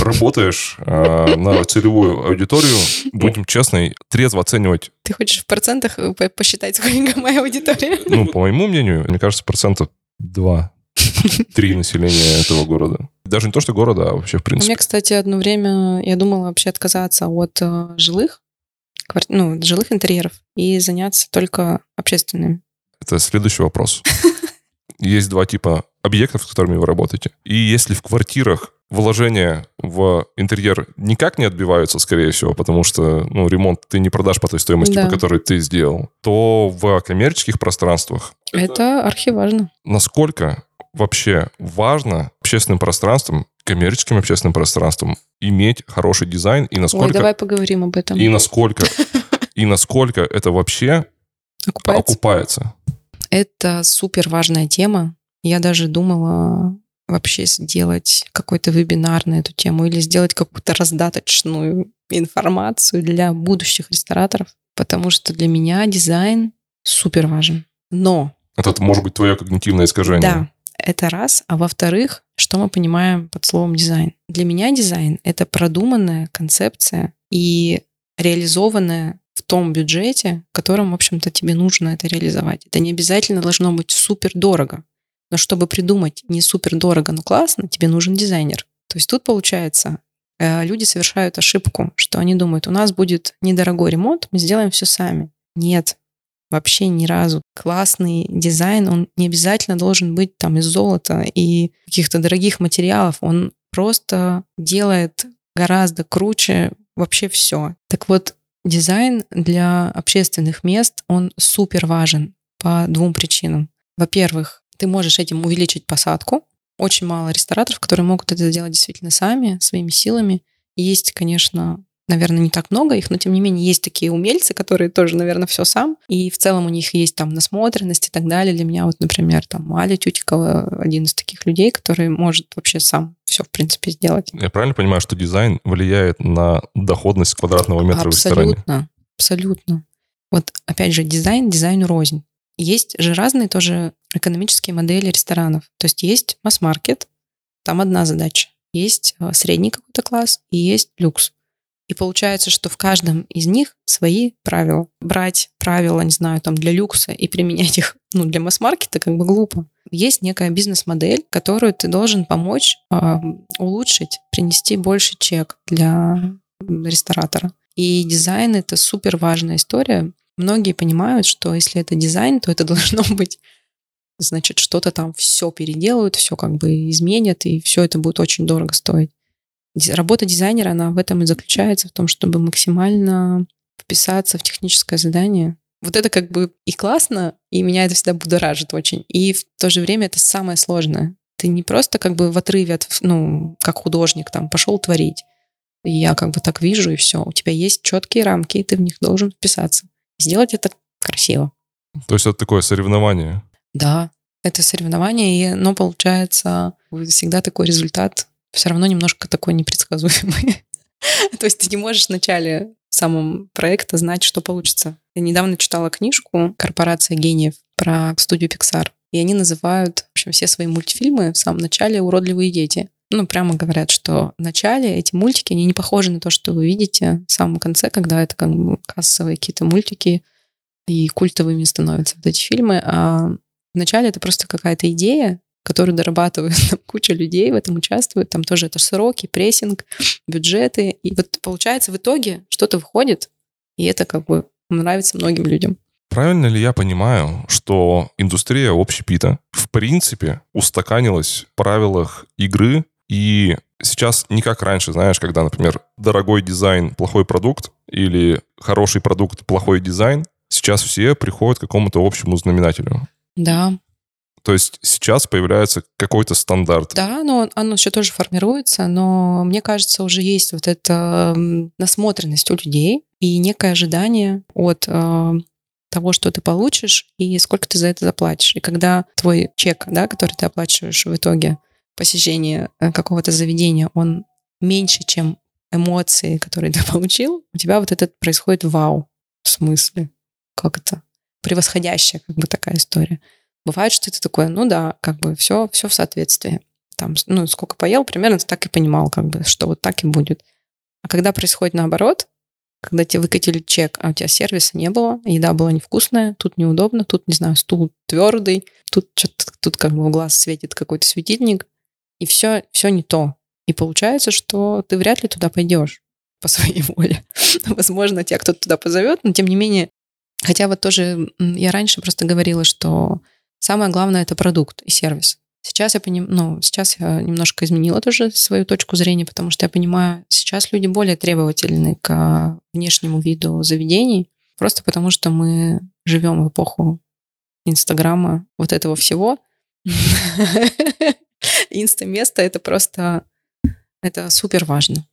работаешь э, на целевую аудиторию, будем честны, трезво оценивать. Ты хочешь в процентах э, посчитать, сколько моя аудитория? Ну, по моему мнению, мне кажется, процентов два три населения этого города. Даже не то, что города, а вообще в принципе. У меня, кстати, одно время я думала вообще отказаться от э, жилых, кварти... ну, жилых интерьеров и заняться только общественными. Это следующий вопрос. [LAUGHS] Есть два типа объектов, с которыми вы работаете. И если в квартирах вложения в интерьер никак не отбиваются, скорее всего, потому что ну, ремонт ты не продашь по той стоимости, да. по которой ты сделал, то в коммерческих пространствах... Это, это архиважно. Насколько вообще важно общественным пространством, коммерческим общественным пространством иметь хороший дизайн и насколько... Ой, давай поговорим об этом. И насколько, [LAUGHS] и насколько это вообще окупается. окупается. Это супер важная тема. Я даже думала вообще сделать какой-то вебинар на эту тему или сделать какую-то раздаточную информацию для будущих рестораторов, потому что для меня дизайн супер важен. Но... Это может быть твое когнитивное искажение. Да, это раз. А во-вторых, что мы понимаем под словом дизайн? Для меня дизайн — это продуманная концепция и реализованная том бюджете, в котором, в общем-то, тебе нужно это реализовать. Это не обязательно должно быть супер дорого. Но чтобы придумать не супер дорого, но классно, тебе нужен дизайнер. То есть тут получается, э, люди совершают ошибку, что они думают, у нас будет недорогой ремонт, мы сделаем все сами. Нет, вообще ни разу. Классный дизайн, он не обязательно должен быть там из золота и каких-то дорогих материалов. Он просто делает гораздо круче вообще все. Так вот, дизайн для общественных мест, он супер важен по двум причинам. Во-первых, ты можешь этим увеличить посадку. Очень мало рестораторов, которые могут это сделать действительно сами, своими силами. Есть, конечно, наверное, не так много их, но тем не менее есть такие умельцы, которые тоже, наверное, все сам. И в целом у них есть там насмотренность и так далее. Для меня вот, например, там Аля Тютикова один из таких людей, который может вообще сам все, в принципе, сделать. Я правильно понимаю, что дизайн влияет на доходность квадратного метра абсолютно, в ресторане? Абсолютно, абсолютно. Вот опять же, дизайн дизайну рознь. Есть же разные тоже экономические модели ресторанов. То есть есть масс-маркет, там одна задача. Есть э, средний какой-то класс и есть люкс. И получается, что в каждом из них свои правила. Брать правила, не знаю, там для люкса и применять их [LAUGHS] ну, для масс-маркета как бы глупо. Есть некая бизнес-модель, которую ты должен помочь э, улучшить, принести больше чек для ресторатора. И дизайн — это супер важная история. Многие понимают, что если это дизайн, то это [LAUGHS] должно быть значит, что-то там все переделают, все как бы изменят, и все это будет очень дорого стоить. Работа дизайнера, она в этом и заключается, в том, чтобы максимально вписаться в техническое задание. Вот это как бы и классно, и меня это всегда будоражит очень. И в то же время это самое сложное. Ты не просто как бы в отрыве от, ну, как художник там, пошел творить. И я как бы так вижу, и все. У тебя есть четкие рамки, и ты в них должен вписаться. Сделать это красиво. То есть это такое соревнование? Да. это соревнование, и оно получается всегда такой результат, все равно немножко такой непредсказуемый. [LAUGHS] То есть ты не можешь в начале самом проекта знать, что получится. Я недавно читала книжку «Корпорация гениев» про студию Pixar. И они называют в общем, все свои мультфильмы в самом начале «Уродливые дети». Ну, прямо говорят, что в начале эти мультики, они не похожи на то, что вы видите в самом конце, когда это как бы кассовые какие-то мультики, и культовыми становятся вот эти фильмы. А вначале это просто какая-то идея, которую дорабатывают [LAUGHS] там, куча людей в этом участвуют. Там тоже это сроки, прессинг, бюджеты. И вот получается в итоге что-то выходит, и это как бы нравится многим людям. Правильно ли я понимаю, что индустрия общепита в принципе устаканилась в правилах игры и сейчас не как раньше, знаешь, когда, например, дорогой дизайн, плохой продукт или хороший продукт, плохой дизайн, сейчас все приходят к какому-то общему знаменателю. Да. То есть сейчас появляется какой-то стандарт. Да, но оно еще тоже формируется, но мне кажется, уже есть вот эта насмотренность у людей и некое ожидание от э, того, что ты получишь и сколько ты за это заплатишь. И когда твой чек, да, который ты оплачиваешь в итоге посещения э, какого-то заведения, он меньше, чем эмоции, которые [LAUGHS] ты получил, у тебя вот этот происходит вау. В смысле? Как это? Превосходящая как бы такая история. Бывает, что ты такой, ну да, как бы все, все в соответствии. Там, ну, сколько поел, примерно так и понимал, как бы, что вот так и будет. А когда происходит наоборот, когда тебе выкатили чек, а у тебя сервиса не было, еда была невкусная, тут неудобно, тут, не знаю, стул твердый, тут что-то, тут как бы в глаз светит какой-то светильник, и все, все не то. И получается, что ты вряд ли туда пойдешь по своей [LAUGHS] воле. Возможно, тебя кто-то туда позовет, но тем не менее, хотя вот тоже я раньше просто говорила, что самое главное это продукт и сервис. Сейчас я поним... ну, сейчас я немножко изменила тоже свою точку зрения, потому что я понимаю, сейчас люди более требовательны к внешнему виду заведений, просто потому что мы живем в эпоху Инстаграма, вот этого всего. [LAUGHS] Инста-место — это просто... Это супер важно.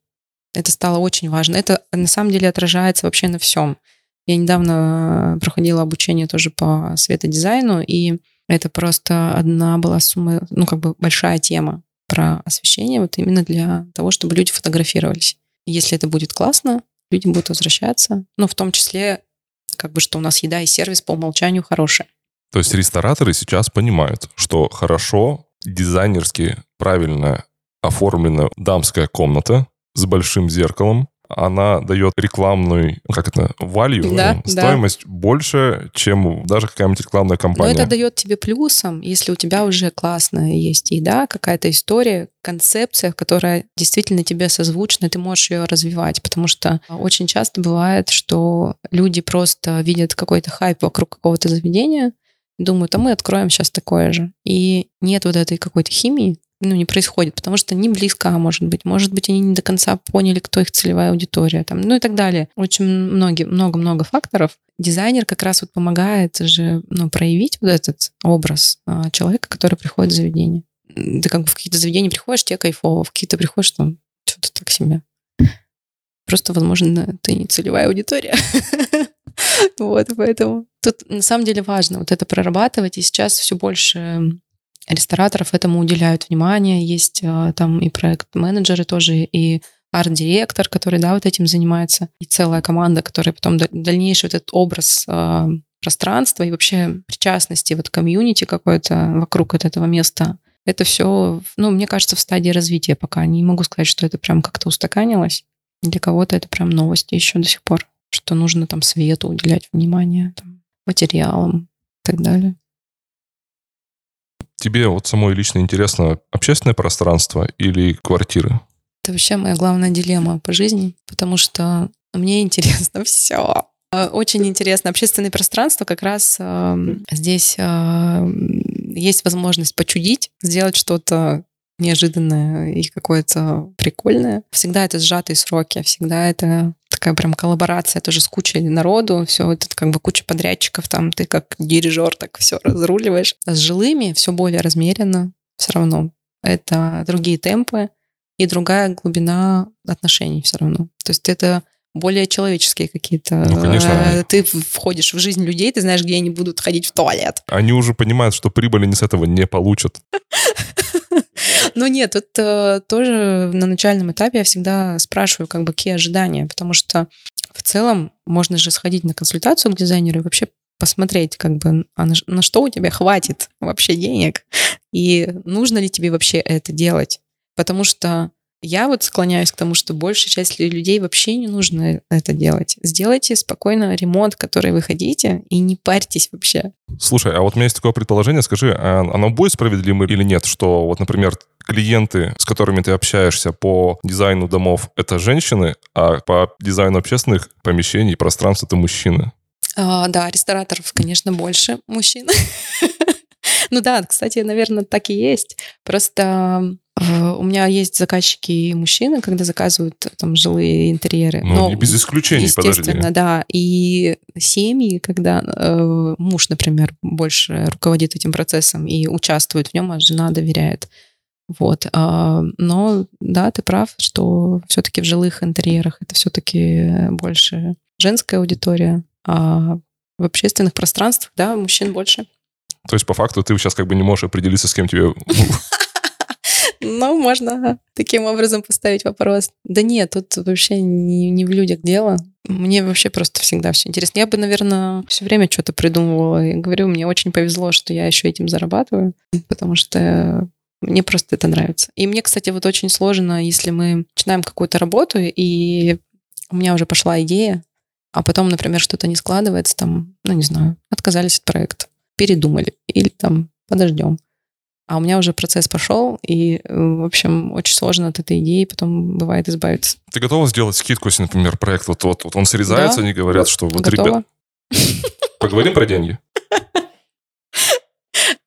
Это стало очень важно. Это на самом деле отражается вообще на всем. Я недавно проходила обучение тоже по светодизайну, и это просто одна была сумма, ну, как бы большая тема про освещение, вот именно для того, чтобы люди фотографировались. Если это будет классно, люди будут возвращаться. Ну, в том числе, как бы, что у нас еда и сервис по умолчанию хорошие. То есть рестораторы сейчас понимают, что хорошо, дизайнерски правильно оформлена дамская комната с большим зеркалом, она дает рекламную, как это, value, да, стоимость да. больше, чем даже какая-нибудь рекламная кампания. Но это дает тебе плюсом, если у тебя уже классная есть еда, какая-то история, концепция, которая действительно тебе созвучна, и ты можешь ее развивать, потому что очень часто бывает, что люди просто видят какой-то хайп вокруг какого-то заведения, думают, а мы откроем сейчас такое же. И нет вот этой какой-то химии, ну, не происходит, потому что не близко, может быть. Может быть, они не до конца поняли, кто их целевая аудитория, там, ну и так далее. Очень много-много факторов. Дизайнер как раз вот помогает же ну, проявить вот этот образ а, человека, который приходит в заведение. Ты как бы в какие-то заведения приходишь, тебе кайфово, в какие-то приходишь, там, что-то так себе. Просто, возможно, ты не целевая аудитория. [LAUGHS] Вот, поэтому тут на самом деле важно вот это прорабатывать, и сейчас все больше рестораторов этому уделяют внимание. Есть э, там и проект-менеджеры тоже, и арт-директор, который, да, вот этим занимается, и целая команда, которая потом дальнейший вот этот образ э, пространства и вообще причастности, вот комьюнити какой-то вокруг от этого места, это все, ну, мне кажется, в стадии развития пока. Не могу сказать, что это прям как-то устаканилось. Для кого-то это прям новости еще до сих пор, что нужно там свету уделять внимание, там, материалам и так далее. Тебе вот самой лично интересно общественное пространство или квартиры? Это вообще моя главная дилемма по жизни, потому что мне [LAUGHS] интересно все. А, очень интересно. Общественное пространство как раз э, здесь э, есть возможность почудить, сделать что-то неожиданное и какое-то прикольное. Всегда это сжатые сроки, всегда это такая прям коллаборация тоже с кучей народу, все это как бы куча подрядчиков, там ты как дирижер так все разруливаешь. А с жилыми все более размеренно все равно. Это другие темпы и другая глубина отношений все равно. То есть это более человеческие какие-то. Ну, конечно. Э, Ты входишь в жизнь людей, ты знаешь, где они будут ходить в туалет. Они уже понимают, что прибыли они с этого не получат. [LAUGHS] [LAUGHS] Ну нет, тут э, тоже на начальном этапе я всегда спрашиваю, как бы, какие ожидания, потому что в целом можно же сходить на консультацию к дизайнеру и вообще посмотреть, как бы, а на, на что у тебя хватит вообще денег, и нужно ли тебе вообще это делать. Потому что я вот склоняюсь к тому, что большей части людей вообще не нужно это делать. Сделайте спокойно ремонт, который вы хотите, и не парьтесь вообще. Слушай, а вот у меня есть такое предположение, скажи, а оно будет справедливым или нет, что вот, например, клиенты, с которыми ты общаешься по дизайну домов, это женщины, а по дизайну общественных помещений и пространств это мужчины? А, да, рестораторов, конечно, больше мужчин. [LAUGHS] Ну да, кстати, наверное, так и есть. Просто э, у меня есть заказчики и мужчины, когда заказывают там жилые интерьеры. Ну, Но, не без исключений, подожди. Естественно, да. И семьи, когда э, муж, например, больше руководит этим процессом и участвует в нем, а жена доверяет. Вот. А, но да, ты прав, что все-таки в жилых интерьерах это все-таки больше женская аудитория, а в общественных пространствах, да, мужчин больше. То есть, по факту, ты сейчас как бы не можешь определиться, с кем тебе... [LAUGHS] Ну, можно таким образом поставить вопрос. Да нет, тут вообще не, не в людях дело. Мне вообще просто всегда все интересно. Я бы, наверное, все время что-то придумывала. И говорю, мне очень повезло, что я еще этим зарабатываю, потому что мне просто это нравится. И мне, кстати, вот очень сложно, если мы начинаем какую-то работу, и у меня уже пошла идея, а потом, например, что-то не складывается, там, ну, не знаю, отказались от проекта, передумали, или там подождем. А у меня уже процесс пошел, и, э, в общем, очень сложно от этой идеи потом бывает избавиться. Ты готова сделать скидку, если, например, проект вот, вот, вот он срезается, Да. они говорят, что вот, Готова? ребят, поговорим про деньги? [LAUGHS]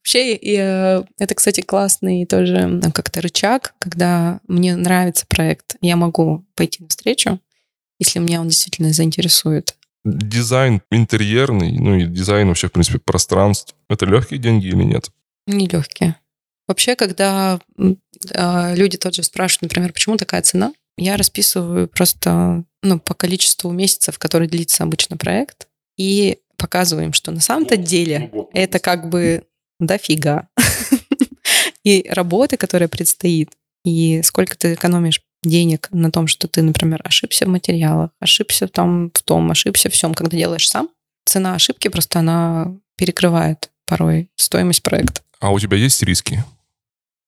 Вообще, и, э, это, кстати, классный тоже э, как-то рычаг, когда мне нравится проект, я могу пойти навстречу, если меня он действительно заинтересует. Дизайн интерьерный, ну и дизайн вообще, в принципе, пространств, это легкие деньги или нет? Нелегкие. Вообще, когда а, люди тоже спрашивают, например, почему такая цена, я расписываю просто ну, по количеству месяцев, который длится обычно проект, и показываем, что на самом-то деле это как бы дофига. [LAUGHS] И работы, которая предстоит, и сколько ты экономишь денег на том, что ты, например, ошибся в материалах, ошибся там в том, ошибся всем, когда делаешь сам. Цена ошибки просто она перекрывает порой стоимость проекта. А у тебя есть риски?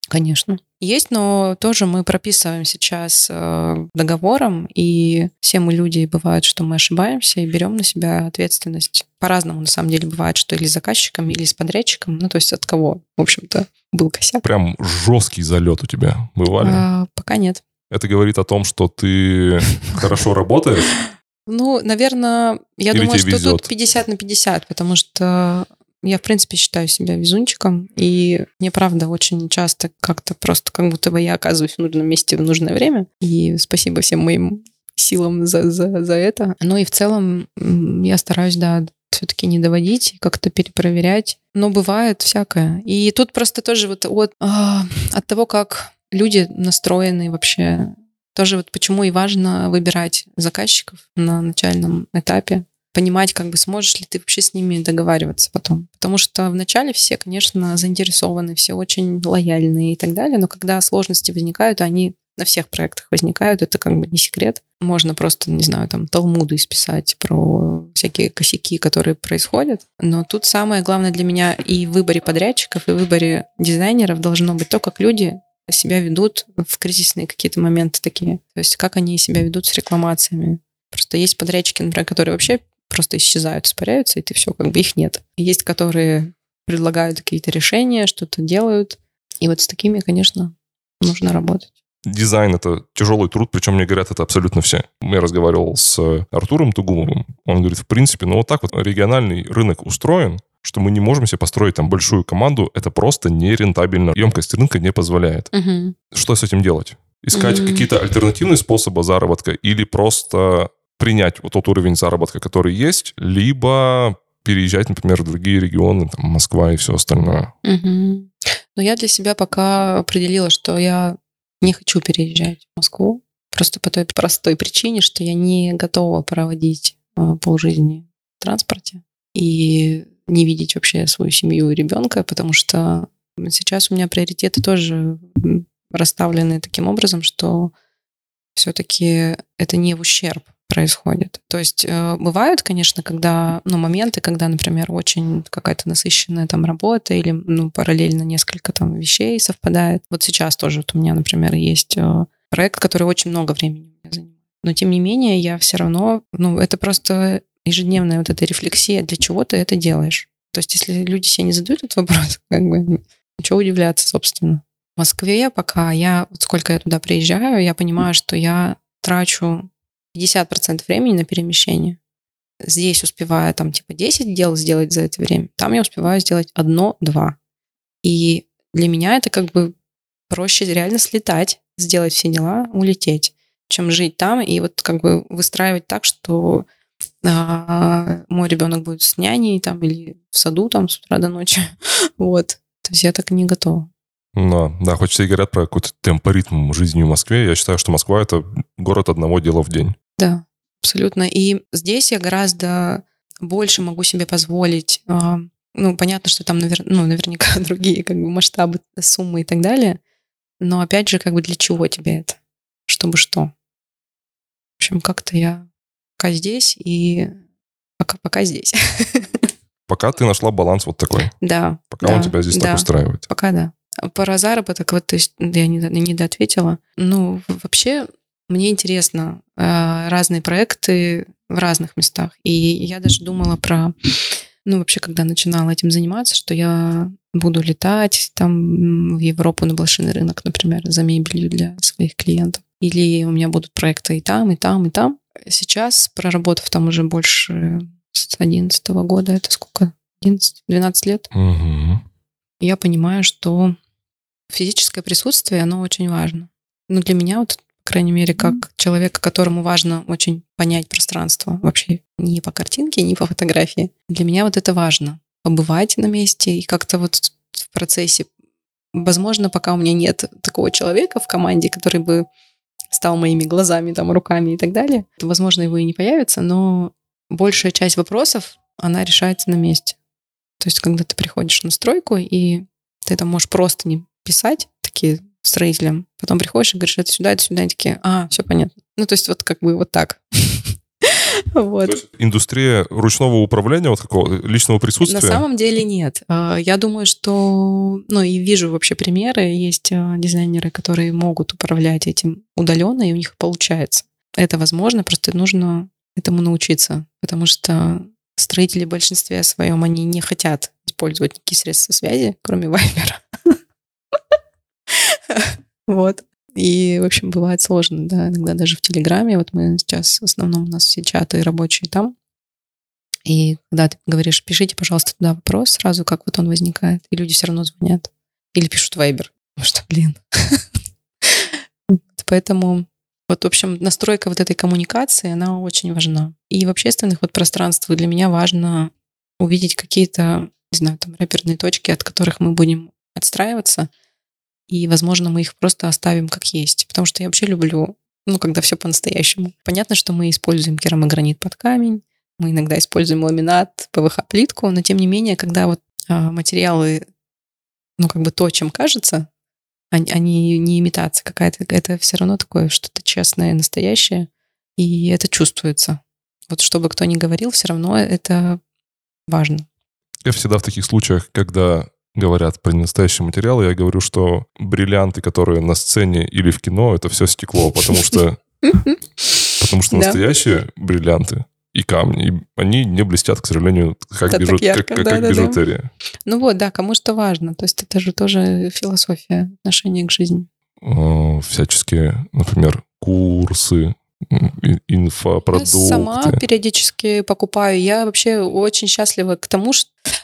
Конечно. Есть, но тоже мы прописываем сейчас э, договором, и все мы люди, бывает, что мы ошибаемся и берем на себя ответственность. По-разному, на самом деле, бывает, что или с заказчиком, или с подрядчиком, ну, то есть от кого, в общем-то, был косяк. Прям жесткий залет у тебя бывали? А, пока нет. Это говорит о том, что ты [LAUGHS] хорошо работаешь? Ну, наверное, я Или думаю, что тут везет? 50 на 50, потому что я, в принципе, считаю себя везунчиком, и мне, правда, очень часто как-то просто как будто бы я оказываюсь в нужном месте в нужное время. И спасибо всем моим силам за, за, за это. Ну и в целом я стараюсь, да, все-таки не доводить, как-то перепроверять. Но бывает всякое. И тут просто тоже вот от, а, от того, как люди настроены вообще, тоже вот почему и важно выбирать заказчиков на начальном этапе, понимать, как бы сможешь ли ты вообще с ними договариваться потом. Потому что вначале все, конечно, заинтересованы, все очень лояльные и так далее, но когда сложности возникают, они на всех проектах возникают, это как бы не секрет. Можно просто, не знаю, там, талмуды исписать про всякие косяки, которые происходят. Но тут самое главное для меня и в выборе подрядчиков, и в выборе дизайнеров должно быть то, как люди себя ведут в кризисные какие-то моменты такие. То есть как они себя ведут с рекламациями. Просто есть подрядчики, например, которые вообще просто исчезают, испаряются, и ты все, как бы их нет. Есть, которые предлагают какие-то решения, что-то делают. И вот с такими, конечно, нужно работать. Дизайн — это тяжелый труд, причем мне говорят это абсолютно все. Я разговаривал с Артуром Тугумовым. Он говорит, в принципе, ну вот так вот региональный рынок устроен, что мы не можем себе построить там большую команду, это просто нерентабельно. Емкость рынка не позволяет. Мгм. Что с этим делать? Искать Мгм. какие-то альтернативные способы заработка или просто принять вот тот уровень заработка, который есть, либо переезжать, например, в другие регионы, там, Москва и все остальное. Мгм. Но я для себя пока определила, что я не хочу переезжать в Москву. Просто по той простой причине, что я не готова проводить э, полжизни в транспорте и не видеть вообще свою семью и ребенка, потому что сейчас у меня приоритеты тоже расставлены таким образом, что все-таки это не в ущерб происходит. То есть э, бывают, конечно, когда, ну, моменты, когда, например, очень какая-то насыщенная там работа или, ну, параллельно несколько там вещей совпадает. Вот сейчас тоже вот у меня, например, есть э, проект, который очень много времени занимает. Но тем не менее, я все равно, ну, это просто ежедневная вот эта рефлексия, для чего ты это делаешь. То есть, если люди себе не задают этот вопрос, [LAUGHS] как бы, ничего удивляться, собственно. В Москве пока я, вот сколько я туда приезжаю, я понимаю, что я трачу 50% времени на перемещение. Здесь успеваю там типа 10 дел сделать за это время, там я успеваю сделать одно-два. И для меня это как бы проще реально слетать, сделать все дела, улететь, чем жить там и вот как бы выстраивать так, что а, мой ребенок будет с няней там или в саду там с утра до ночи. [LAUGHS] вот. То есть я так не готова. Да, да, хоть все говорят про какой-то темпоритм жизни в Москве, я считаю, что Москва — это город одного дела в день. Да, абсолютно. И здесь я гораздо больше могу себе позволить. А, ну, понятно, что там навер... ну, наверняка [LAUGHS] другие как бы масштабы, суммы и так далее. Но опять же, как бы для чего тебе это? Чтобы что? В общем, как-то я пока здесь и пока, пока здесь. [LAUGHS] Пока ты нашла баланс вот такой. Да. Пока да, он тебя здесь да, так устраивает. Пока да. Про заработок, вот, то есть я не, не доответила. Ну, вообще, мне интересно э, разные проекты в разных местах. И я даже думала про, ну, вообще, когда начинала этим заниматься, что я буду летать там в Европу на блошиный рынок, например, за мебелью для своих клиентов. Или у меня будут проекты и там, и там, и там. Сейчас, проработав там уже больше с 11 года, это сколько? 11-12 лет. Угу. Я понимаю, что физическое присутствие, оно очень важно. Ну, для меня, вот, по крайней мере, как человека, которому важно очень понять пространство, вообще не по картинке, не по фотографии. Для меня вот это важно. Побывать на месте и как-то вот в процессе. Возможно, пока у меня нет такого человека в команде, который бы стал моими глазами, там, руками и так далее, то, возможно, его и не появится, но большая часть вопросов, она решается на месте. То есть, когда ты приходишь на стройку, и ты там можешь просто не писать такие строителям, потом приходишь и говоришь, это сюда, это сюда, и такие, а, все понятно. Ну, то есть вот как бы вот так. [LAUGHS] Вот. Индустрия ручного управления, вот какого личного присутствия? На самом деле нет. А, я думаю, что, ну и вижу вообще примеры, есть а, дизайнеры, которые могут управлять этим удаленно, и у них получается. Это возможно, просто нужно этому научиться, потому что строители в большинстве своем, они не хотят использовать никакие средства связи, кроме Вайбера. [LAUGHS] Вот. И, в общем, бывает сложно, да, иногда даже в Телеграме. Вот мы сейчас, в основном у нас все чаты рабочие там. И когда ты говоришь, пишите, пожалуйста, туда вопрос сразу, как вот он возникает, и люди все равно звонят. Или пишут Вайбер. Потому что, блин. [LAUGHS] Поэтому вот, в общем, настройка вот этой коммуникации, она очень важна. И в общественных вот пространствах для меня важно увидеть какие-то, не знаю, там, рэперные точки, от которых мы будем отстраиваться, и, возможно, мы их просто оставим как есть. Потому что я вообще люблю, ну, когда все по-настоящему. Понятно, что мы используем керамогранит под камень, мы иногда используем ламинат, ПВХ-плитку, но тем не менее, когда вот а, материалы, ну, как бы то, чем кажется, они, они не имитация какая-то, это все равно такое что-то честное, настоящее, и это чувствуется. Вот чтобы кто ни говорил, все равно это важно. Я всегда в таких случаях, когда говорят про ненастоящий материал, я говорю, что бриллианты, которые на сцене или в кино, это все стекло, потому что [LAUGHS] потому что настоящие бриллианты и камни, они не блестят, к сожалению, как, бижу, как, как, да, как да, бижутерия. Да. Ну вот, да, кому что важно. То есть это же тоже философия отношения к жизни. Всяческие, например, курсы, инфопродукты. Я сама периодически покупаю. Я вообще очень счастлива к тому,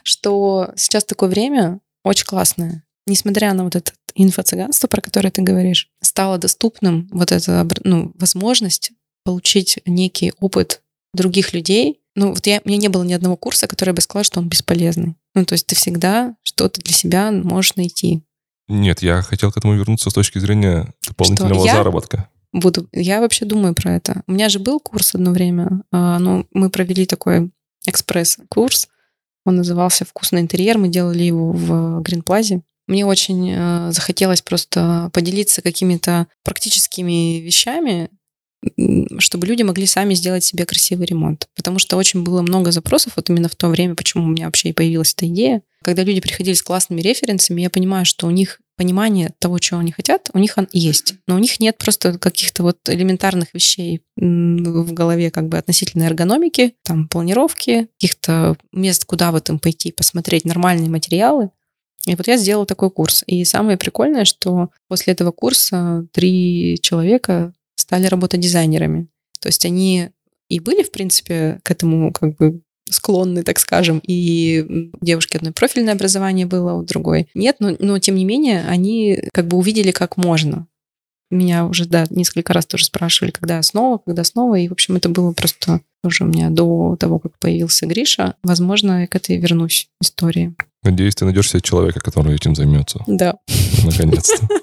что сейчас такое время очень классное. Несмотря на вот это инфо-цыганство, про которое ты говоришь, стало доступным вот эта ну, возможность получить некий опыт других людей. Ну, вот я, у меня не было ни одного курса, который бы сказал, что он бесполезный. Ну, то есть ты всегда что-то для себя можешь найти. Нет, я хотел к этому вернуться с точки зрения дополнительного заработка. буду. Я вообще думаю про это. У меня же был курс одно время. а, Ну, мы провели такой экспресс-курс. Он назывался «Вкусный интерьер». Мы делали его в Гринплазе. Мне очень э, захотелось просто поделиться какими-то практическими вещами, чтобы люди могли сами сделать себе красивый ремонт. Потому что очень было много запросов вот именно в то время, почему у меня вообще и появилась эта идея. Когда люди приходили с классными референсами, я понимаю, что у них понимание того, чего они хотят, у них он есть. Но у них нет просто каких-то вот элементарных вещей в голове как бы относительно эргономики, там, планировки, каких-то мест, куда вот им пойти, посмотреть нормальные материалы. И вот я сделала такой курс. И самое прикольное, что после этого курса три человека стали работать дизайнерами. То есть они и были, в принципе, к этому как бы склонны, так скажем, и у девушки одно профильное образование было, у другой нет, но, но тем не менее они как бы увидели, как можно. Меня уже, да, несколько раз тоже спрашивали, когда снова, когда снова, и, в общем, это было просто тоже у меня до того, как появился Гриша. Возможно, я к этой вернусь истории. Надеюсь, ты найдешь себе человека, который этим займется. Да. Наконец-то. [LAUGHS]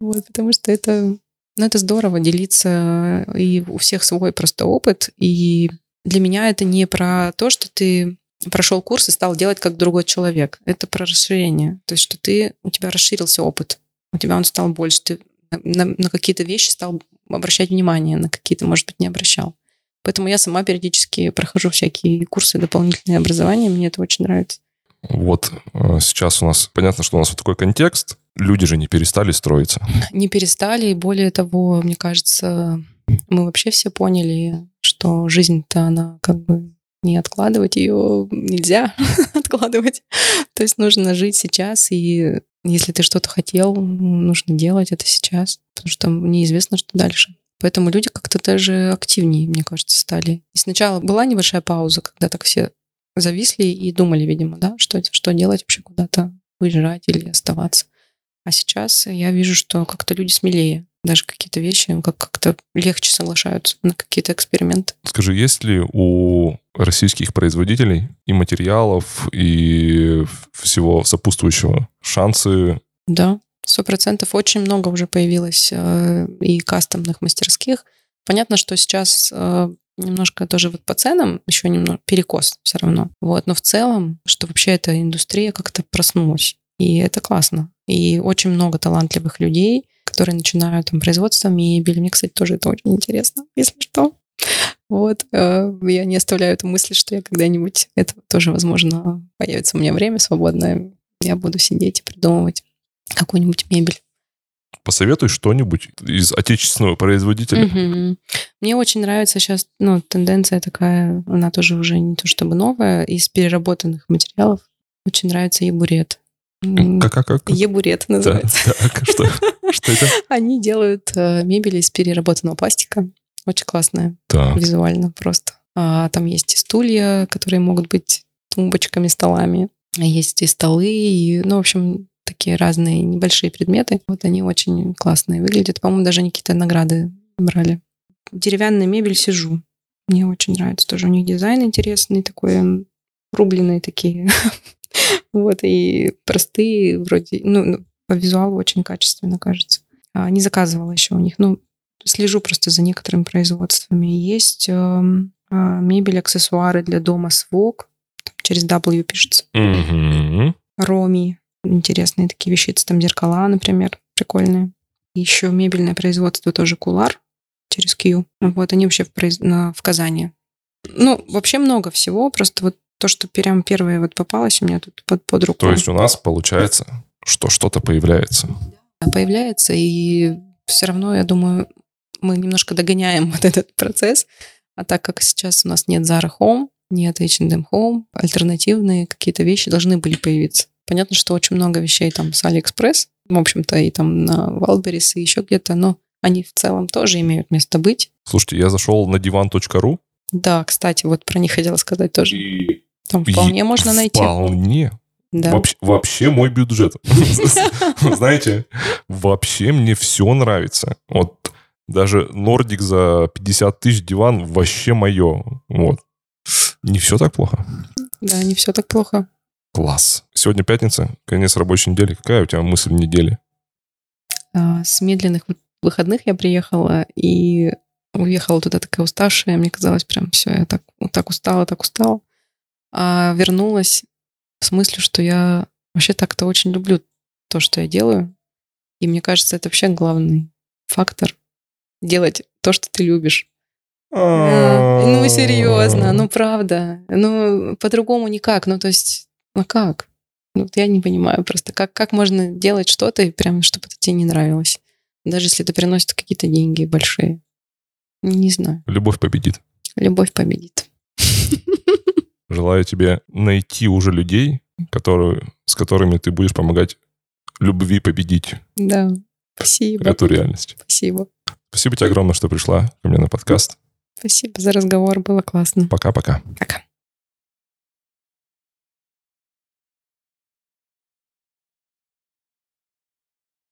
Вот, потому что это, ну, это здорово делиться, и у всех свой просто опыт, и для меня это не про то, что ты прошел курс и стал делать как другой человек. Это про расширение. То есть, что ты, у тебя расширился опыт, у тебя он стал больше, ты на, на- на какие-то вещи стал обращать внимание, на какие-то, может быть, не обращал. Поэтому я сама периодически прохожу всякие курсы дополнительные образования, мне это очень нравится. Вот э, сейчас у нас, понятно, что у нас вот такой контекст. Люди же не перестали строиться. не перестали, и более того, мне кажется, мы вообще все поняли, что жизнь-то она как бы не откладывать ее нельзя [LAUGHS] откладывать. То есть нужно жить сейчас, и если ты что-то хотел, нужно делать это сейчас, потому что неизвестно, что дальше. Поэтому люди как-то даже активнее, мне кажется, стали. И сначала была небольшая пауза, когда так все зависли и думали, видимо, да, что, что делать вообще, куда-то уезжать или оставаться. А сейчас я вижу, что как-то люди смелее. Даже какие-то вещи ну, как- как-то легче соглашаются на какие-то эксперименты. Скажи, есть ли у российских производителей и материалов, и всего сопутствующего шансы? Да, сто процентов. Очень много уже появилось э, и кастомных мастерских. Понятно, что сейчас э, немножко тоже вот по ценам еще немного перекос все равно. Вот, но в целом, что вообще эта индустрия как-то проснулась. И это классно. И очень много талантливых людей, которые начинают там производство мебели. Мне, кстати, тоже это очень интересно, если что. Вот, э, я не оставляю эту мысль, что я когда-нибудь, это тоже, возможно, появится у меня время свободное, я буду сидеть и придумывать какую-нибудь мебель. Посоветуй что-нибудь из отечественного производителя. Мгм. Мне очень нравится сейчас, ну, тенденция такая, она тоже уже не то чтобы новая, из переработанных материалов. Очень нравится ебурет. М, Как, как, как? Ебурет называется. так, что, [LAUGHS] что это? Они делают э, мебель из переработанного пластика. Очень классная, Так, визуально просто. А, там есть и стулья, которые могут быть тумбочками, столами. Есть и столы, и, ну, в общем, такие разные небольшие предметы. Вот они очень классные выглядят. По-моему, даже они какие-то награды брали. Деревянная мебель сижу. Мне очень нравится. Тоже у них дизайн интересный, такой рубленые такие. [LAUGHS] [LAUGHS] Вот, и простые вроде, ну, ну, по визуалу очень качественно, кажется. А, Не заказывала еще у них. Ну, слежу просто за некоторыми производствами. Есть эм, а, мебель, аксессуары для дома свок. Там через W пишется. Мгм. Роми. Интересные такие вещицы. Там зеркала, например, прикольные. Еще мебельное производство тоже Кулар через Q. Вот они вообще в, произ- на- в Казани. Ну, вообще много всего. Просто вот то, что прям первое вот попалось у меня тут под, под руку. То есть у нас получается, что что-то появляется. появляется, и все равно, я думаю, мы немножко догоняем [LAUGHS] вот этот процесс. А так как сейчас у нас нет Zara Home, нет H&M Home, альтернативные какие-то вещи должны были появиться. Понятно, что очень много вещей там с AliExpress, в общем-то, и там на Wildberries, и еще где-то, но они в целом тоже имеют место быть. Слушайте, я зашел на divan.ru. Да, кстати, вот про них хотела сказать тоже. И Там вполне и можно найти. Вполне. Да. Вообще, вообще мой бюджет. [LAUGHS] Знаете, вообще мне все нравится. Вот даже Нордик за 50 тысяч диван вообще мое. Вот. Не все так плохо. да, не все так плохо. Класс. Сегодня пятница, конец рабочей недели. Какая у тебя мысль недели? А, с медленных выходных я приехала и уехала туда такая уставшая. Мне казалось, прям все, я так, так устала, так устала. А вернулась с мыслью, что я вообще так-то очень люблю то, что я делаю. И мне кажется, это вообще главный фактор. Делать то, что ты любишь. Ну, серьезно, ну, правда. Ну, по-другому никак. Ну, то есть, ну как? Ну, я не понимаю просто, как, как можно делать что-то, и прям, чтобы это тебе не нравилось. Даже если это приносит какие-то деньги большие. Не знаю. Любовь победит. Любовь победит. [LAUGHS] Желаю тебе найти уже людей, которые, с которыми ты будешь помогать любви победить. Да. Спасибо. Эту реальность. Спасибо. Спасибо тебе огромное, что пришла ко мне на подкаст. Спасибо за разговор, было классно. Пока-пока. Пока.